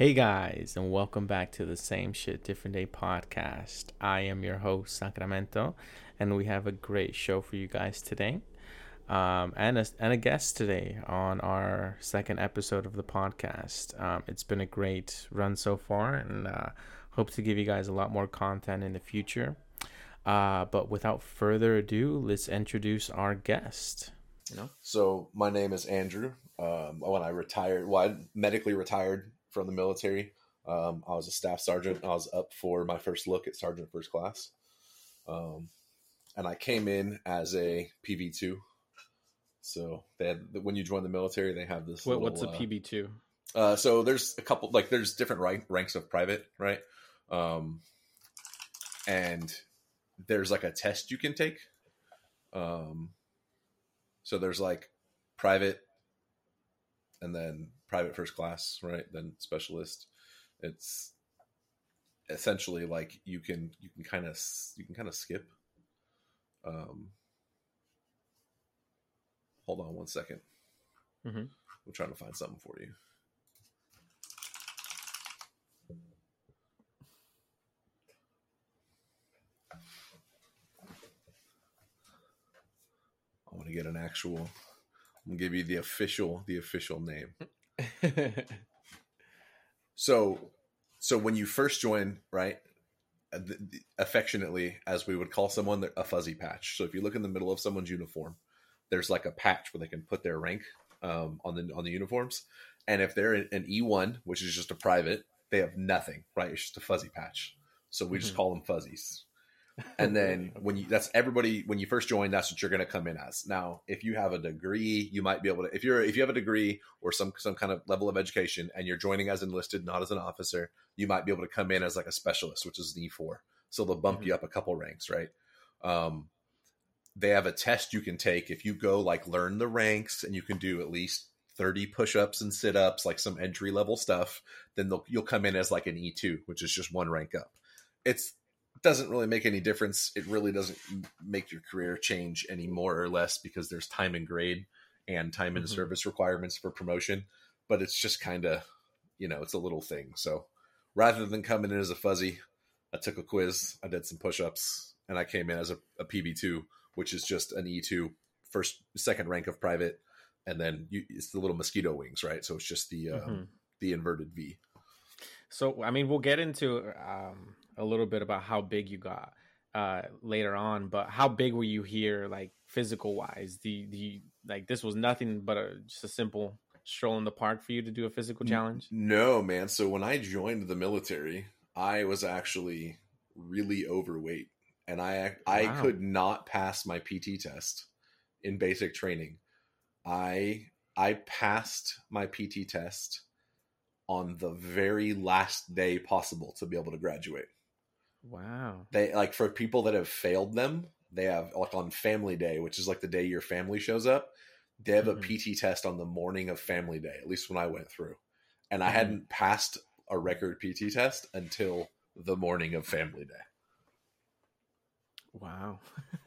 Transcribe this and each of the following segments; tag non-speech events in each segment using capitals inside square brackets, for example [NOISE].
Hey guys, and welcome back to the Same Shit Different Day podcast. I am your host, Sacramento, and we have a great show for you guys today. Um, and, a, and a guest today on our second episode of the podcast. Um, it's been a great run so far, and uh, hope to give you guys a lot more content in the future. Uh, but without further ado, let's introduce our guest. You know? So my name is Andrew. Um, when I retired, well, I medically retired from the military. Um, I was a staff sergeant. I was up for my first look at sergeant first class, um, and I came in as a PV two. So they had when you join the military, they have this. What, little, what's a PV two? Uh, so there's a couple like there's different rank, ranks of private, right? Um, and there's like a test you can take. Um, so there's like private, and then private first class, right? Then specialist. It's essentially like you can you can kind of you can kind of skip. Um, hold on one second. Mm-hmm. We're trying to find something for you. I want to get an actual. I'm gonna give you the official the official name. So, so when you first join, right? Uh, affectionately, as we would call someone, a fuzzy patch. So if you look in the middle of someone's uniform, there's like a patch where they can put their rank um, on the on the uniforms. And if they're an E1, which is just a private, they have nothing, right? It's just a fuzzy patch. So we mm-hmm. just call them fuzzies and then [LAUGHS] when you that's everybody when you first join that's what you're going to come in as. Now if you have a degree you might be able to if you're if you have a degree or some some kind of level of education and you're joining as enlisted not as an officer you might be able to come in as like a specialist which is an e4 so they'll bump mm-hmm. you up a couple ranks right? Um they have a test you can take. If you go like learn the ranks and you can do at least 30 push-ups and sit-ups like some entry level stuff then you'll come in as like an e2 which is just one rank up. It's doesn't really make any difference. It really doesn't make your career change any more or less because there's time and grade and time and mm-hmm. service requirements for promotion. But it's just kind of, you know, it's a little thing. So rather than coming in as a fuzzy, I took a quiz, I did some push ups, and I came in as a, a PV2, which is just an E2, first, second rank of private. And then you, it's the little mosquito wings, right? So it's just the, uh, mm-hmm. the inverted V. So, I mean, we'll get into um, a little bit about how big you got uh, later on, but how big were you here, like physical wise? The the like this was nothing but a, just a simple stroll in the park for you to do a physical challenge. No, man. So when I joined the military, I was actually really overweight, and I I wow. could not pass my PT test in basic training. I I passed my PT test on the very last day possible to be able to graduate. Wow. They like for people that have failed them, they have like on family day, which is like the day your family shows up, they have mm-hmm. a PT test on the morning of family day, at least when I went through. And I mm-hmm. hadn't passed a record PT test until the morning of family day. Wow.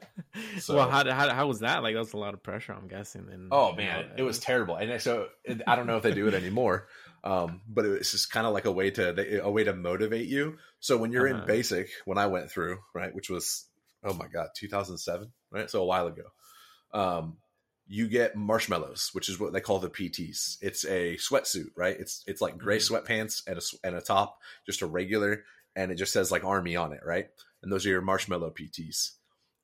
[LAUGHS] so, well, how, how, how was that? Like, that was a lot of pressure, I'm guessing. And, oh, man, it was terrible. And so I don't know if they do it anymore, um, but it's just kind of like a way to a way to motivate you. So when you're uh-huh. in basic, when I went through right, which was oh my god, 2007, right, so a while ago, um, you get marshmallows, which is what they call the PTs. It's a sweatsuit, right? It's it's like gray mm-hmm. sweatpants and a and a top, just a regular, and it just says like army on it, right? And those are your marshmallow PTs.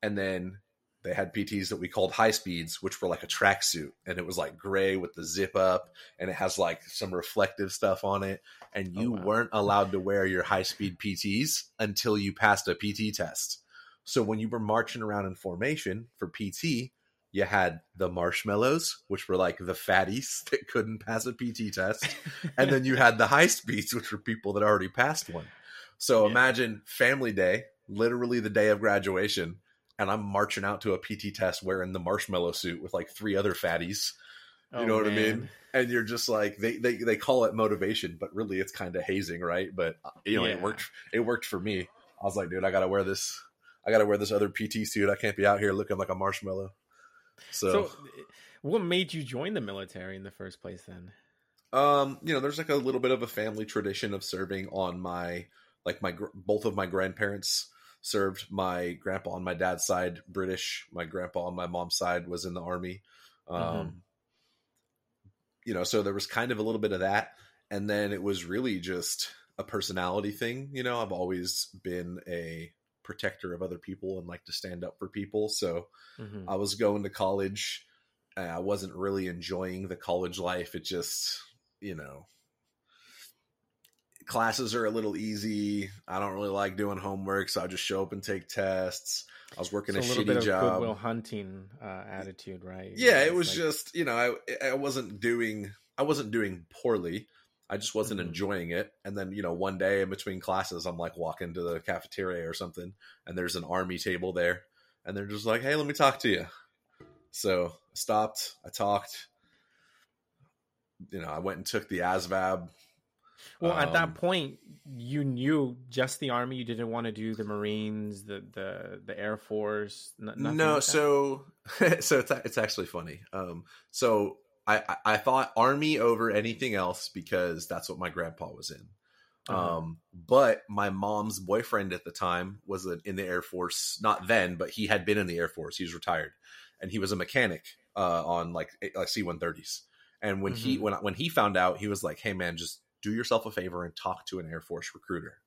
And then they had PTs that we called high speeds, which were like a tracksuit, and it was like gray with the zip up, and it has like some reflective stuff on it. And you oh, wow. weren't allowed to wear your high speed PTs until you passed a PT test. So when you were marching around in formation for PT, you had the marshmallows, which were like the fatties [LAUGHS] that couldn't pass a PT test, and then you had the high speeds, which were people that already passed one. So yeah. imagine Family Day, literally the day of graduation and I'm marching out to a PT test wearing the marshmallow suit with like three other fatties. You oh, know what man. I mean? And you're just like they, they they call it motivation, but really it's kind of hazing, right? But uh, you know, yeah. it worked. It worked for me. I was like, dude, I gotta wear this. I gotta wear this other PT suit. I can't be out here looking like a marshmallow. So, so what made you join the military in the first place? Then, Um, you know, there's like a little bit of a family tradition of serving on my like my both of my grandparents served. My grandpa on my dad's side British, my grandpa on my mom's side was in the army. Um, Mhm. you know, so there was kind of a little bit of that, and then it was really just a personality thing. You know, I've always been a protector of other people and like to stand up for people, so. Mhm. I was going to college. and I wasn't really enjoying the college life. It just, you know, classes are a little easy. I don't really like doing homework, so I just show up and take tests. I was working So a, a little shitty bit of job. goodwill hunting uh, attitude, right? Yeah, it was like- just, you know, I I wasn't doing I wasn't doing poorly. I just wasn't Mhm. enjoying it. And then, you know, one day in between classes, I'm like walking to the cafeteria or something, and there's an army table there, and they're just like, "Hey, let me talk to you." So I stopped. I talked. You know, I went and took the ASVAB. Well, at Um, that point, you knew just the army. You didn't want to do the Marines, the the the Air Force. n- nothing no, like so [LAUGHS] so it's it's actually funny. Um, so I I- I thought army over anything else because that's what my grandpa was in. Uh-huh. Um, but my mom's boyfriend at the time was in the Air Force. Not then, but he had been in the Air Force. He's retired, and he was a mechanic uh, on like like C one thirties. And when he Mhm. when when he found out, he was like, "Hey man, just do yourself a favor and talk to an Air Force recruiter."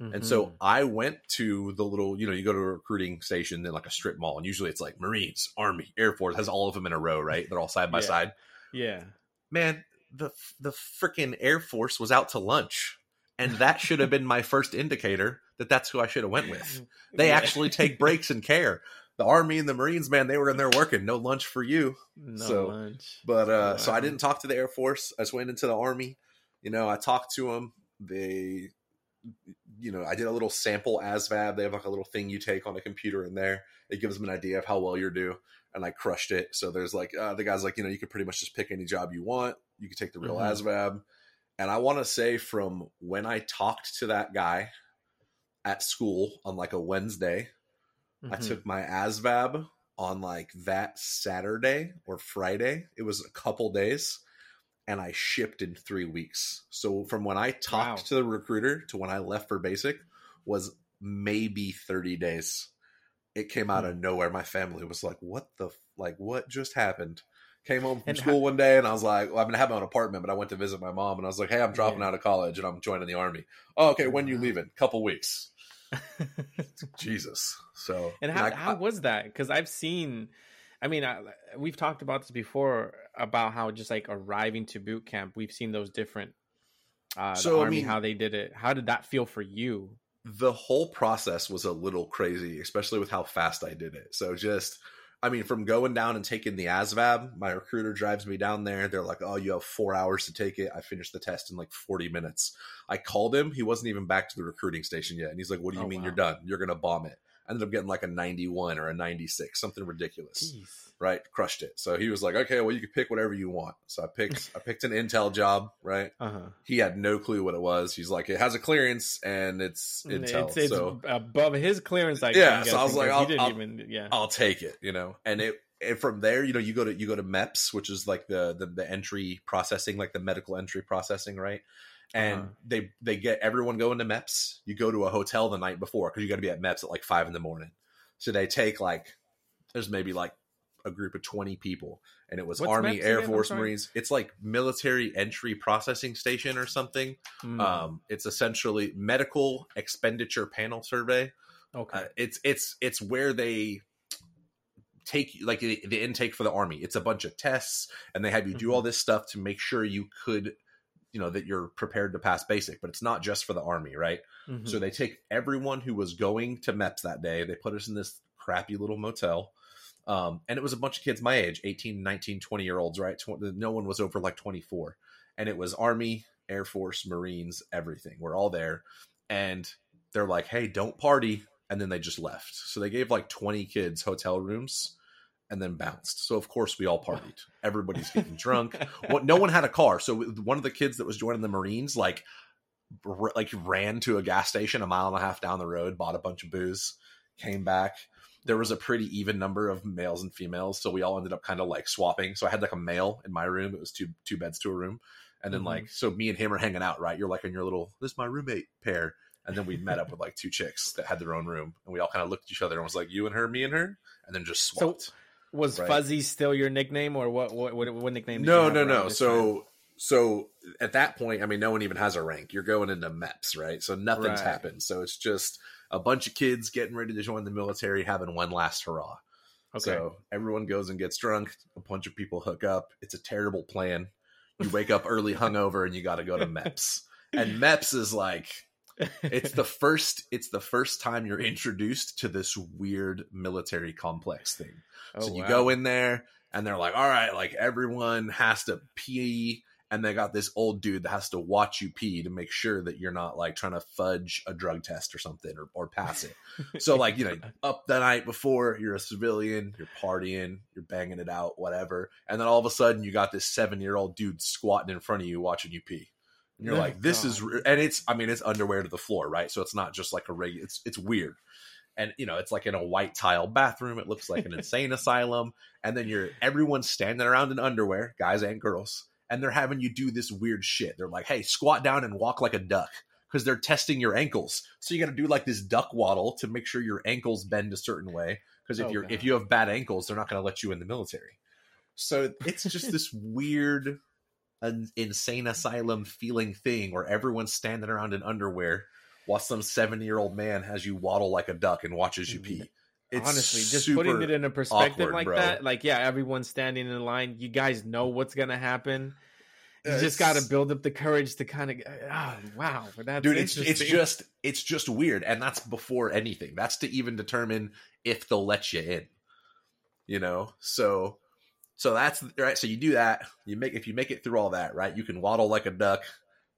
And so Mhm. I went to the little, you know, you go to a recruiting station in like a strip mall, and usually it's like Marines, Army, Air Force has all of them in a row, right? They're all side by [LAUGHS] Yeah. side. yeah, Man, the the freaking Air Force was out to lunch, and that should have been my [LAUGHS] first indicator that that's who I should have went with. [LAUGHS] They Yeah. actually take breaks and care. The Army and the Marines, man, they were in there working. No lunch for you. no so- lunch. But uh, so I didn't talk to the Air Force. I just went into the Army. You know, I talked to them. They, you know, I did a little sample ASVAB. They have like a little thing you take on a computer in there. It gives them an idea of how well you're due. And I crushed it. So there's like, uh, the guy's like, you know, you could pretty much just pick any job you want. You could take the real Mhm. ASVAB. And I want to say from when I talked to that guy at school on like a Wednesday, I Mhm. took my ASVAB on like that Saturday or Friday. It was a couple days, and I shipped in three weeks. So from when I talked Wow. to the recruiter to when I left for basic was maybe 30 days. It came out Hmm. of nowhere. My family was like, "What the like? What just happened?" Came home from And school how- one day, and I was like, well, "I'm gonna have my own apartment," but I went to visit my mom, and I was like, "Hey, I'm dropping Yeah. out of college, and I'm joining the army." Oh, okay. When you leaving? Couple weeks. [LAUGHS] Jesus. So and how I- how was that? Because I've seen, I mean, I, we've talked about this before about how just like arriving to boot camp, we've seen those different. Uh, So, the I army, mean- how they did it. How did that feel for you? the whole process was a little crazy, especially with how fast I did it. So just, I mean, from going down and taking the ASVAB, my recruiter drives me down there. They're like, "Oh, you have four hours to take it." I finished the test in like forty minutes. I called him; he wasn't even back to the recruiting station yet, and he's like, "What do you Oh, mean wow. you're done? You're gonna bomb it?" Ended up getting like a ninety-one or a ninety-six, something ridiculous Jeez. right? Crushed it. So he was like, okay, well, you can pick whatever you want. So I picked, [LAUGHS] I picked an Intel job, right? Uh huh. He had no clue what it was. He's like, it has a clearance and it's Intel. It's, it's so above his clearance. I Yeah, so I was like, I'll- I'll- even. Yeah. I'll take it, you know. And it, and from there, you know, you go to you go to MEPS, which is like the the, the entry processing, like the medical entry processing, right? And Uh-huh. they they get everyone going to MEPS. You go to a hotel the night before because you got to be at MEPS at like five in the morning. So they take like there's maybe like a group of 20 people and it was What's army MEPS air again? Force marines it's like military entry processing station or something Mm, um it's essentially medical expenditure panel survey okay. uh, it's it's it's where they take like the, the intake for the army it's a bunch of tests and they have you do Mm-hmm. all this stuff to make sure you could you know that you're prepared to pass basic but it's not just for the army right Mhm. so they take everyone who was going to MEPS that day. They put us in this crappy little motel. Um, and it was a bunch of kids my age 18, 19, 20 year olds, right? No one was over like 24. And it was Army, Air Force, Marines, everything. We're all there. And they're like, hey, don't party. And then they just left. So they gave like 20 kids hotel rooms and then bounced. So, of course, we all partied. [LAUGHS] Everybody's getting drunk well, no one had a car. So one of the kids that was joining the Marines, like, r- like ran to a gas station a mile and a half down the road, bought a bunch of booze, came back. There was a pretty even number of males and females, so we all ended up kind of like swapping. So I had like a male in my room; it was two two beds to a room, And then Mhm. like so me and him are hanging out, right? You're like in your little this is my roommate pair. And then we met up with like two chicks that had their own room, and we all kind of looked at each other and was like, "You and her, me and her," and then just So- swapped. Was Right. Fuzzy still your nickname, or what? What? What, what nickname? Did no, no, no. So, time? so at that point, I mean, no one even has a rank. You're going into MEPS, right? So nothing's Right. happened. So it's just a bunch of kids getting ready to join the military, having one last hurrah. okay. So everyone goes and gets drunk. A bunch of people hook up. It's a terrible plan. You wake up early, hungover, and you got to go to [LAUGHS] MEPS. And MEPS is like it's the first. It's the first time you're introduced to this weird military complex thing. Oh, so you wow. go in there and they're like, all right, like everyone has to pee. And they got this old dude that has to watch you pee to make sure that you're not like trying to fudge a drug test or something or, or pass it. So, [LAUGHS] like, you know, up the night before, you're a civilian, you're partying, you're banging it out, whatever. And then all of a sudden, you got this seven year old dude squatting in front of you watching you pee. And you're Oh, like, this is, God. re-. and it's, I mean, it's underwear to the floor, right? So it's not just like a regular, it's, it's weird and you know it's like in a white tile bathroom it looks like an [LAUGHS] insane asylum and then you're everyone's standing around in underwear guys and girls and they're having you do this weird shit they're like hey squat down and walk like a duck because they're testing your ankles so you got to do like this duck waddle to make sure your ankles bend a certain way because if Oh, you're God. if you have bad ankles they're not going to let you in the military so it's just this weird an insane asylum feeling thing where everyone's standing around in underwear while some 70 year old man has you waddle like a duck and watches you pee. It's Honestly, just putting it in a perspective awkward, like bro. that, like yeah, everyone's standing in line. You guys know what's gonna happen. You Yeah, just got to build up the courage to kind of. Oh, ah, wow, that's dude it's it's just it's just weird and that's before anything that's to even determine if they'll let you in you know so so that's right so you do that you make if you make it through all that right you can waddle like a duck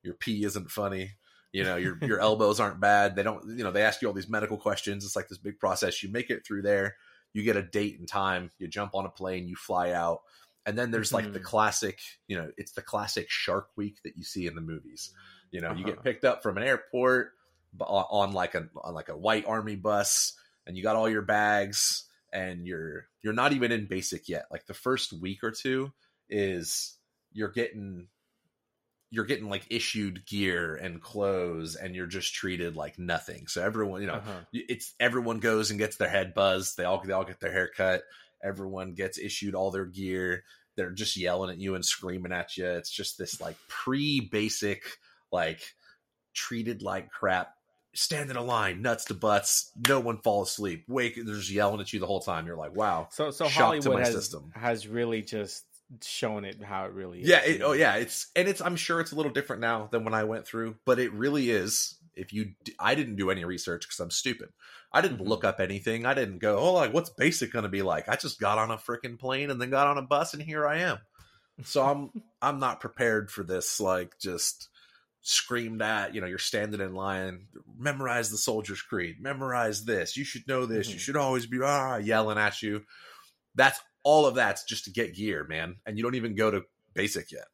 your pee isn't funny you know your your [LAUGHS] elbows aren't bad they don't you know they ask you all these medical questions it's like this big process you make it through there you get a date and time you jump on a plane you fly out and then there's like the Mhm. classic you know it's the classic shark week that you see in the movies you know you Uh-huh. get picked up from an airport on like a on like a white army bus and you got all your bags and you're you're not even in basic yet. Like the first week or two is you're getting you're getting like issued gear and clothes and you're just treated like nothing. So everyone you know Uh-huh. it's everyone goes and gets their head buzzed. They all they all get their hair cut. Everyone gets issued all their gear. They're just yelling at you and screaming at you. It's just this like pre-basic like treated like crap stand in a line nuts to butts no one fall asleep wake they're just yelling at you the whole time you're like wow So so Hollywood has system. has really just shown it how it really is. yeah it, oh yeah it's and it's i'm sure it's a little different now than when i went through but it really is if you I didn't do any research because i'm stupid i didn't Mhm. look up anything i didn't go oh like what's basic going to be like i just got on a freaking plane and then got on a bus and here i am so i'm [LAUGHS] i'm not prepared for this like just screamed at you know you're standing in line memorize the soldier's creed. Memorize this. You should know this. You Mhm. should always be ah yelling at you. That's all of that's just to get gear man. And you don't even go to basic yet.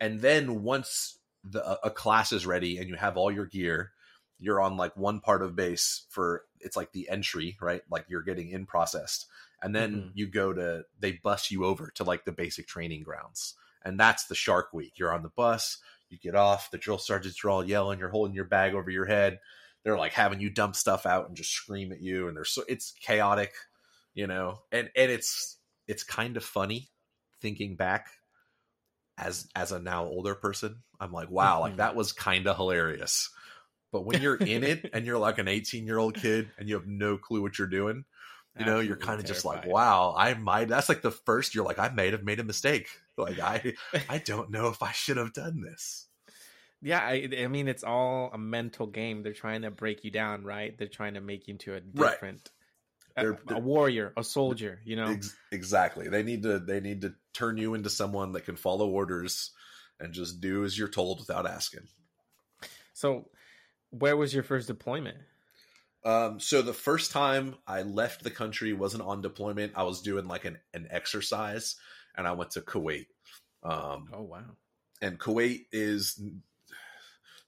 And then once the a- a class is ready and you have all your gear you're on like one part of base for it's like the entry right? Like you're getting in processed. And then Mhm. you go to they bus you over to like the basic training grounds. And that's the shark week. You're on the bus you get off the drill sergeants are all yelling you're holding your bag over your head. They're like having you dump stuff out and just scream at you and they're so it's chaotic you know? And and it's it's kind of funny thinking back as as a now older person. I'm like wow like Mhm. that was kind of hilarious. But when you're in it [LAUGHS] and you're like an 18 year old kid and you have no clue what you're doing you know you're kind of just like wow i might that's like the first you're like i might have made a mistake like i [LAUGHS] i don't know if i should have done this Yeah, I, I mean, it's all a mental game. They're trying to break you down, right? They're trying to make you into a Right. different, uh, a- They're- a, warrior, a soldier. You know, Ex- exactly they need to they need to turn you into someone that can follow orders and just do as you're told without asking so where was your first deployment? Um, so the first time I left the country wasn't on deployment. I was doing like an, an exercise and I went to Kuwait. Um, Oh wow, and Kuwait is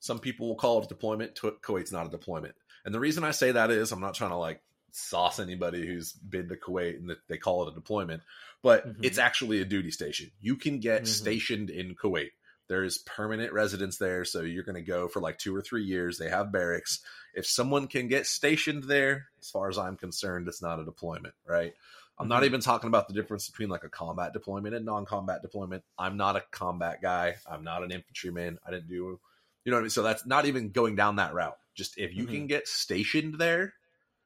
some people will call it a deployment. Kuwait's not a deployment. And the reason I say that is I'm not trying to like sauce anybody who's been to Kuwait and that they call it a deployment, but Mhm. it's actually a duty station. You can get Mhm. stationed in Kuwait. There's permanent residence there, so you're going to go for like two or three years. They have barracks. If someone can get stationed there, as far as I'm concerned, it's not a deployment, right? I'm mm-hmm. not even talking about the difference between like a combat deployment and non-combat deployment. I'm not a combat guy. I'm not an infantryman. I didn't do, you know what I mean. So that's not even going down that route. Just if you mm-hmm. can get stationed there,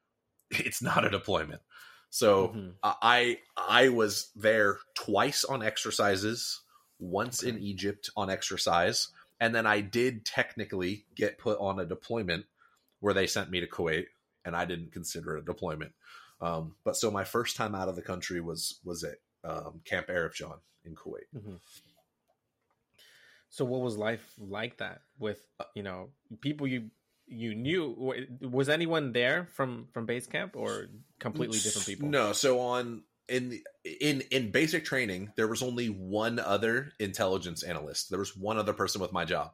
[LAUGHS] it's not a deployment. So mm-hmm. I I was there twice on exercises, once okay. in Egypt on exercise, and then I did technically get put on a deployment where they sent me to Kuwait, and I didn't consider it a deployment. Um, but so my first time out of the country was was at um, Camp Arifjan in Kuwait. Mm-hmm. So what was life like that with uh, you know people you you knew was anyone there from from base camp or completely different people no so on in in in basic training there was only one other intelligence analyst there was one other person with my job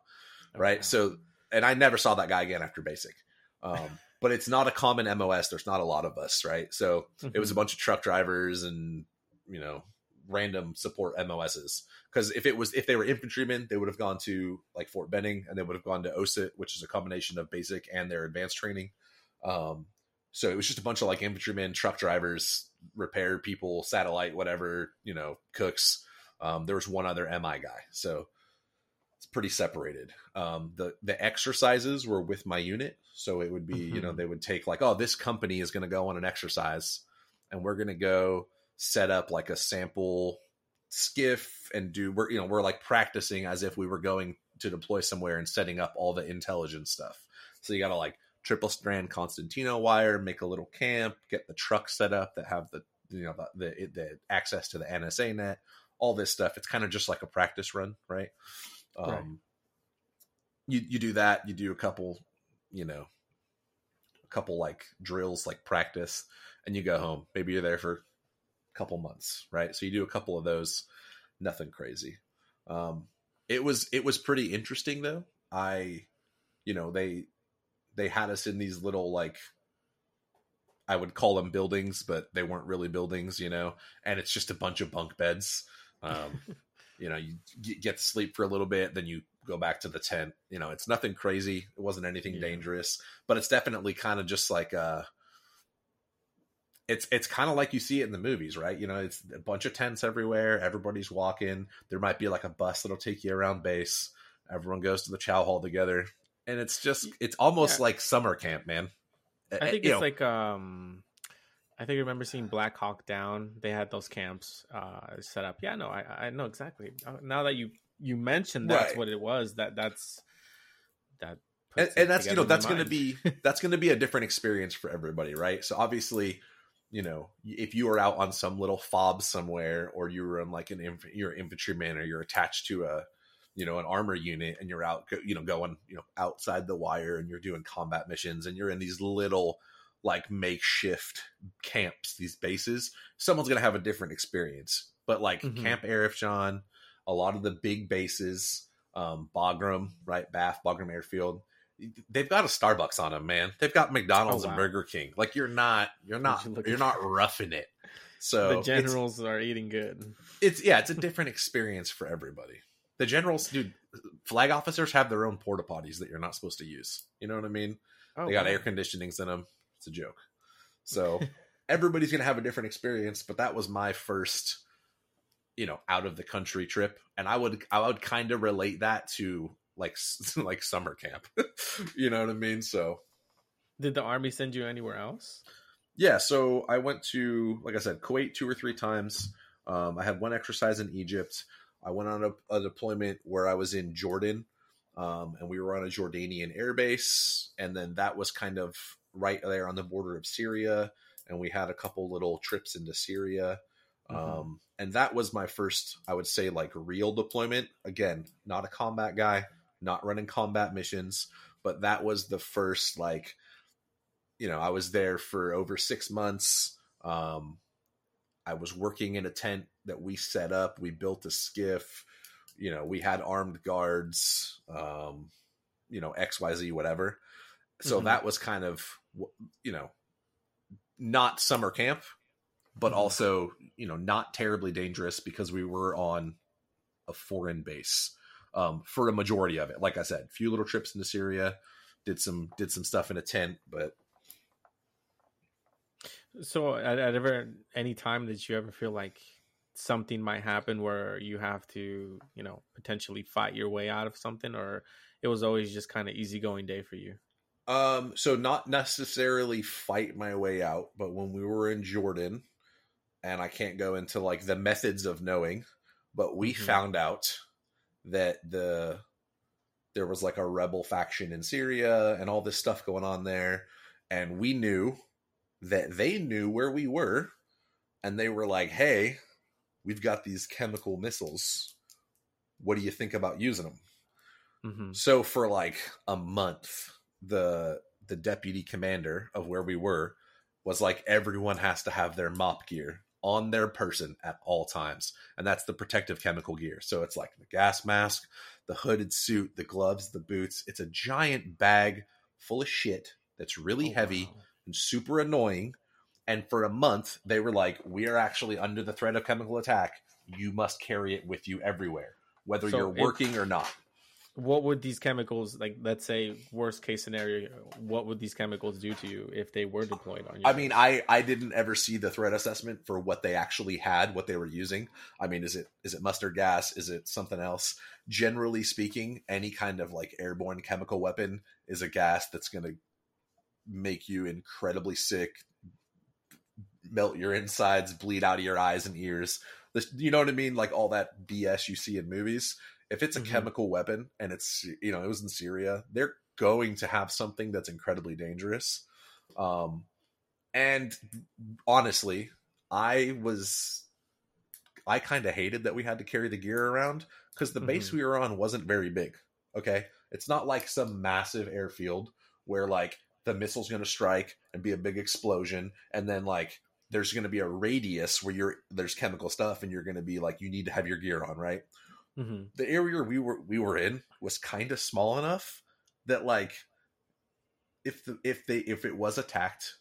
okay. right so and i never saw that guy again after basic um, [LAUGHS] but it's not a common mos there's not a lot of us right so mm-hmm. it was a mm-hmm. bunch of truck drivers and you know random support MOSs. Because if it was if they were infantrymen, they would have gone to like Fort Benning and they would have gone to OSUT, which is a combination of basic and their advanced training. Um, so it was just a bunch of like infantrymen, truck drivers, repair people, satellite, whatever, you know, cooks. Um, there was one other MI guy. So it's pretty separated. Um, the the exercises were with my unit, so it would be mm-hmm. you know mm-hmm. they would take like oh this company is going to go on an exercise, and we're going to go set up like a sample SCIF and do we're you know we're like practicing as if we were going to deploy somewhere and setting up all the intelligence stuff so you got to like triple strand concertina wire make a little camp get the truck set up that have the you know the the, the access to the nsa net all this stuff it's kind of just like a practice run right um right. you you do that you do a couple you know a couple like drills like practice and you go home maybe you're there for a couple months, right? So you do a couple of those, nothing crazy. Um, it was it was pretty interesting though. I, you know, they they had us in these little like I would call them buildings, but they weren't really buildings, you know. And it's just a bunch of bunk beds. Um, [LAUGHS] you know, you get to sleep for a little bit, then you go back to the tent. You know, it's nothing crazy. It wasn't anything yeah. dangerous, but it's definitely kind of just like a it's it's kind of like you see it in the movies, right? You know, it's a bunch of tents everywhere. Everybody's walking. There might be like a bus that'll take you around base. Everyone goes to the chow hall together, and it's just it's almost yeah. like summer camp, man. I think you it's know. like um, I think I remember seeing Black Hawk Down. They had those camps uh, set up. Yeah, no, I I know exactly. Uh, now that you you mentioned that's right. what it was. That that's that and, and, that's you know that's going to be [LAUGHS] that's going to be a different experience for everybody right so obviously you know, if you are out on some little fob somewhere, or you are in like an inf- you're an infantryman, or you're attached to a, you know, an armor unit, and you're out, you know, going, you know, outside the wire, and you're doing combat missions, and you're in these little like makeshift camps, these bases. Someone's gonna have a different experience, but like mm-hmm. Camp Arifjan, a lot of the big bases, um, Bagram, right, Bath, Bagram Airfield, they've got a Starbucks on them, man. They've got McDonald's oh, wow. and Burger King. Like you're not, you're not, you're not roughing it. So the generals are eating good. It's yeah, it's a different experience for everybody. The generals, dude, flag officers have their own porta potties that you're not supposed to use. You know what I mean? Oh, they got wow. air conditionings in them. It's a joke. So [LAUGHS] everybody's gonna have a different experience. But that was my first, you know, out of the country trip, and I would I would kind of relate that to like [LAUGHS] like summer camp. [LAUGHS] you know what I mean? So did the army send you anywhere else? Yeah, so I went to like I said, Kuwait two or three times. Um, I had one exercise in Egypt. I went on a, a deployment where I was in Jordan, um, and we were on a Jordanian airbase, and then that was kind of right there on the border of Syria, and we had a couple little trips into Syria. Mm-hmm. Um, and that was my first, I would say, like real deployment. Again, not a combat guy, not running combat missions, but that was the first like you know, I was there for over 6 months. Um I was working in a tent that we set up. We built a SCIF. You know, we had armed guards, um, you know, XYZ, whatever. So mm-hmm. that was kind of, you know, not summer camp, but mm-hmm. also, you know, not terribly dangerous because we were on a foreign base um, for a majority of it. Like I said, a few little trips into Syria, did some did some stuff in a tent, but so at, at ever any time that you ever feel like something might happen where you have to, you know, potentially fight your way out of something, or it was always just kind of easygoing day for you? Um, so not necessarily fight my way out, but when we were in Jordan, and I can't go into like the methods of knowing, but we mm-hmm. found out that the there was like a rebel faction in Syria and all this stuff going on there, and we knew that they knew where we were, and they were like, "Hey, we've got these chemical missiles. What do you think about using them?" Mm-hmm. So for like a month, the the deputy commander of where we were was like, everyone has to have their mop gear on their person at all times. And that's the protective chemical gear. So it's like the gas mask, the hooded suit, the gloves, the boots. It's a giant bag full of shit that's really oh, heavy wow. and super annoying. And for a month, they were like, we are actually under the threat of chemical attack. You must carry it with you everywhere, whether so you're working or not. What would these chemicals like let's say worst case scenario what would these chemicals do to you if they were deployed on you? I mean i i didn't ever see the threat assessment for what they actually had what they were using. I mean is it is it mustard gas? Is it something else? Generally speaking any kind of like airborne chemical weapon is a gas that's going to make you incredibly sick melt your insides bleed out of your eyes and ears this, you know what i mean like all that bs you see in movies if it's a mm-hmm. chemical weapon and it's you know it was in Syria, they're going to have something that's incredibly dangerous. Um, and honestly, I was I kind of hated that we had to carry the gear around because the mm-hmm. base we were on wasn't very big. Okay, it's not like some massive airfield where like the missile's going to strike and be a big explosion, and then like there's going to be a radius where you're there's chemical stuff and you're going to be like you need to have your gear on, right? mm-hmm. the area we were we were in was kind of small enough that like if the if they if it was attacked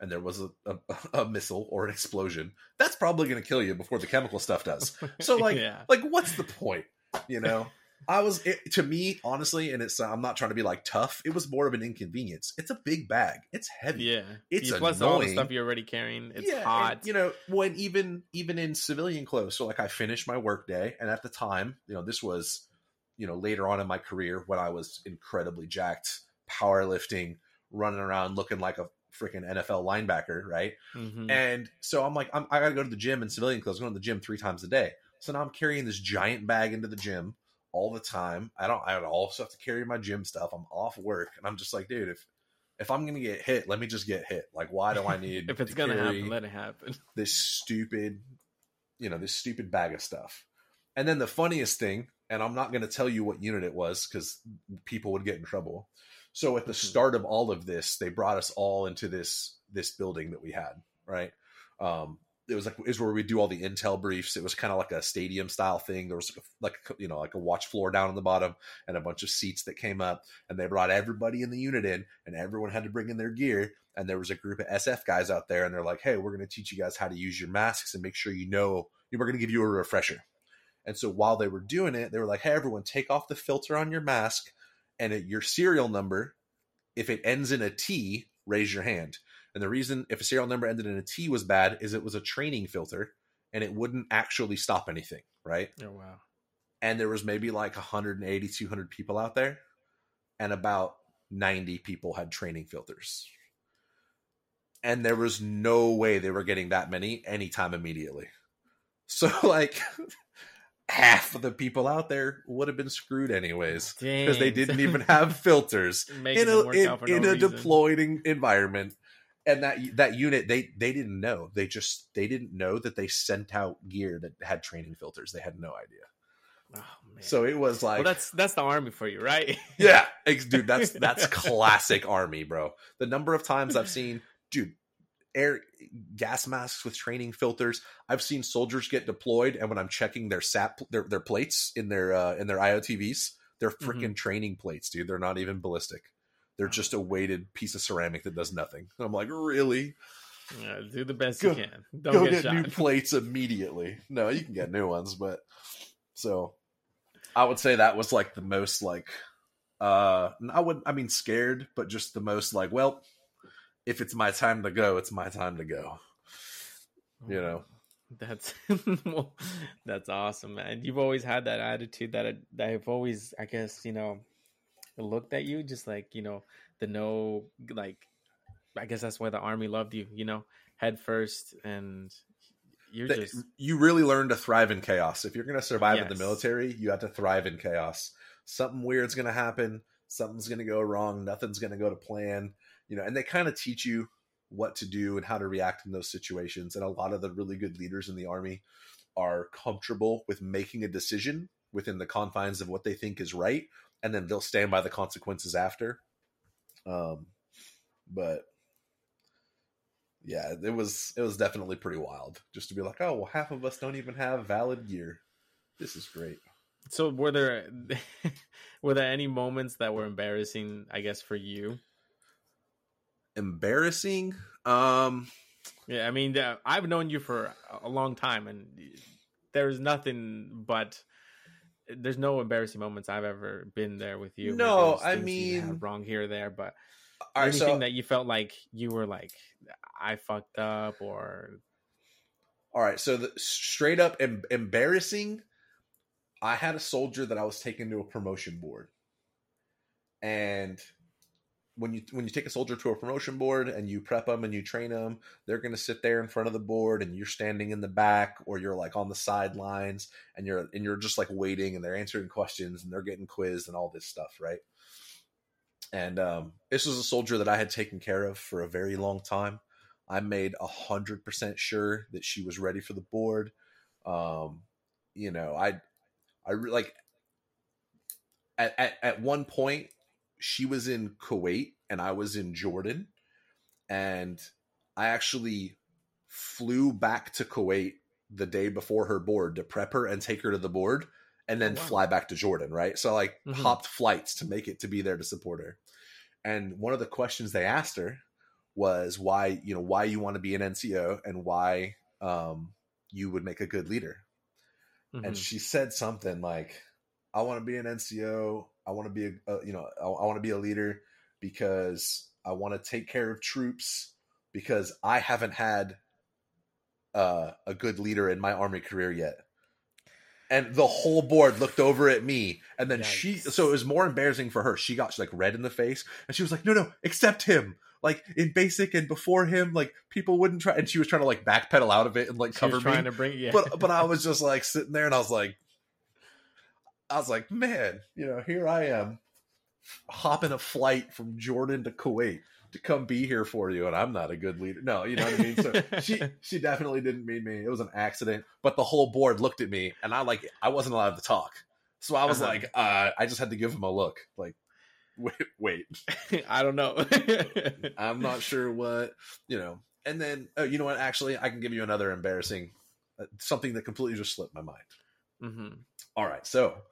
and there was a, a, [LAUGHS] a missile or an explosion, that's probably going to kill you before the chemical stuff does. [LAUGHS] So like yeah. like what's the point? You know? I was it, to me honestly, and it's I'm not trying to be like tough. It was more of an inconvenience. It's a big bag. It's heavy. Yeah, it's plus annoying. all the stuff you're already carrying. It's yeah, hot. And, you know, when even even in civilian clothes. So like I finished my work day, and at the time, you know, this was you know later on in my career when I was incredibly jacked, powerlifting, running around looking like a freaking NFL linebacker, right? Mm-hmm. And so I'm like, I'm, I got to go to the gym in civilian clothes. I'm going to the gym three times a day. So now I'm carrying this giant bag into the gym all the time. I don't. I also have to carry my gym stuff. I'm off work, and I'm just like, dude, if if I'm gonna get hit, let me just get hit. Like, why do I [LAUGHS] need? if it's gonna happen, let it happen. [LAUGHS] This stupid, you know, this stupid bag of stuff. And then the funniest thing, and I'm not gonna tell you what unit it was because people would get in trouble. So at the mm-hmm. start of all of this, they brought us all into this this building that we had, right? Um, it was like is where we do all the intel briefs. It was kind of like a stadium style thing. There was like, like you know like a watch floor down on the bottom and a bunch of seats that came up, and they brought everybody in the unit in, and everyone had to bring in their gear. And there was a group of SF guys out there, and they're like, "Hey, we're going to teach you guys how to use your masks and make sure you know. We're going to give you a refresher." And so while they were doing it, they were like, "Hey, everyone, take off the filter on your mask, and your serial number, if it ends in a T, raise your hand." And the reason if a serial number ended in a T was bad is it was a training filter and it wouldn't actually stop anything, right? Oh wow. And there was maybe like 180 200 people out there and about 90 people had training filters. And there was no way they were getting that many anytime immediately. [LAUGHS] So like [LAUGHS] half of the people out there would have been screwed anyways because they didn't [LAUGHS] even have filters in a, in, in a deployed environment and that that unit they they didn't know. They just they didn't know that they sent out gear that had training filters. They had no idea. Oh, so it was like well, that's that's the army for you right? [LAUGHS] Yeah dude that's [LAUGHS] that's classic army bro. The number of times i've seen dude air gas masks with training filters. I've seen soldiers get deployed and when i'm checking their sap their, their plates in their uh in their iotvs they're freaking mm-hmm. training plates dude. They're not even ballistic they're just a weighted piece of ceramic that does nothing. And I'm like, really? Yeah, do the best go, you can. Don't go get, get new plates immediately. No, you can get new ones, but so I would say that was like the most like uh I would I mean scared, but just the most like, well, if it's my time to go, it's my time to go. You know. That's [LAUGHS] well, that's awesome, man. You've always had that attitude that I've always, I guess, you know, looked at you just like you know the no, like I guess that's why the army loved you, you know, head first, and you're That- just you really learn to thrive in chaos. If you're going to survive in the military, you have to thrive in chaos. Something weird's going to happen. Something's going to go wrong. Nothing's going to go to plan. You know, and they kind of teach you what to do and how to react in those situations. And a lot of the really good leaders in the army are comfortable with making a decision within the confines of what they think is right, and then they'll stand by the consequences after. Um, but yeah, it was it was definitely pretty wild just to be like, oh well, half of us don't even have valid gear. This is great. so. Were there [LAUGHS] were there any moments that were embarrassing? I guess for you. Embarrassing. Um, Yeah, I mean, uh, I've known you for a long time, and there's nothing but there's no embarrassing moments I've ever been there with you. No, I things you had mean- wrong here or there, but right, anything so that you felt like you were like, I fucked up, or all right, so the straight up em- embarrassing. I had a soldier that I was taking to a promotion board, and when you when you take a soldier to a promotion board and you prep them and you train them, they're going to sit there in front of the board and you're standing in the back or you're like on the sidelines and you're and you're just like waiting and they're answering questions and they're getting quizzed and all this stuff, right? And um, this was a soldier that I had taken care of for a very long time. I made a hundred percent sure that she was ready for the board. Um, you know, I, I like at, at at one point she was in Kuwait and I was in Jordan, and I actually flew back to Kuwait the day before her board to prep her and take her to the board and then Oh, wow. fly back to Jordan, right? So I like Mhm. hopped flights to make it to be there to support her. And one of the questions they asked her was why, you know, why you want to be an NCO and why um you would make a good leader. And Mhm. she said something like, "I want to be an NCO. I want to be a, a you know, I, I want to be a leader because I want to take care of troops because I haven't had uh, a good leader in my army career yet." And the whole board looked over at me, and then she. So it was more embarrassing for her. She got like red in the face, and she was like, "No, no, accept him." Like in basic and before him, like people wouldn't try, and she was trying to like backpedal out of it and like She cover me trying to bring yeah. but but I [LAUGHS] was just like sitting there and I was like I was like, man, you know, here I am hopping a flight from Jordan to Kuwait to come be here for you and I'm not a good leader. No, you know what I mean? So [LAUGHS] she she definitely didn't mean me. It was an accident. But the whole board looked at me and I like I wasn't allowed to talk. So I was Uh-huh. like, uh, I just had to give him a look. Like, [LAUGHS] wait, wait. [LAUGHS] I don't know. I'm not sure what, you know. And then, oh, you know what? Actually, I can give you another embarrassing, uh, something that completely just slipped my mind. hmm All right, so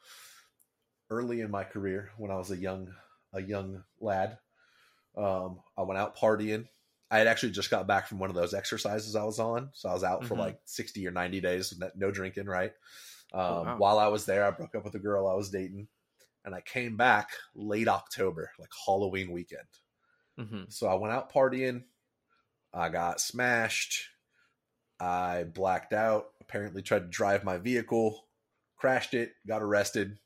early in my career, when I was a young a young lad, um, I went out partying. I had actually just got back from one of those exercises I was on, so I was out for Mhm. like sixty or ninety days, no- no drinking. Right. Um, Oh, wow. While I was there, I broke up with a girl I was dating, and I came back late October, like Halloween weekend. hmm So I went out partying. I got smashed. I blacked out. Apparently, tried to drive my vehicle, crashed it, got arrested.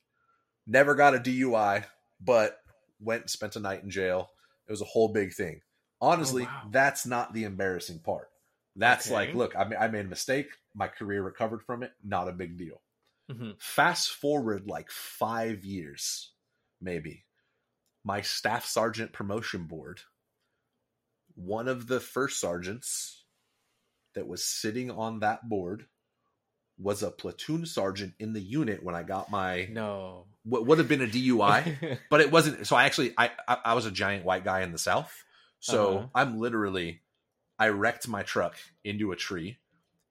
Never got a DUI, but went and spent a night in jail. It was a whole big thing. Honestly, Oh, wow. that's not the embarrassing part. That's Okay. like, look, I, I made a mistake. My career recovered from it. Not a big deal hmm fast forward like five years, maybe, my staff sergeant promotion board, one of the first sergeants that was sitting on that board was a platoon sergeant in the unit when I got my No. what would have been a DUI, [LAUGHS] but it wasn't. So I actually I I, I was a giant white guy in the south, so Uh-huh. I'm literally I wrecked my truck into a tree,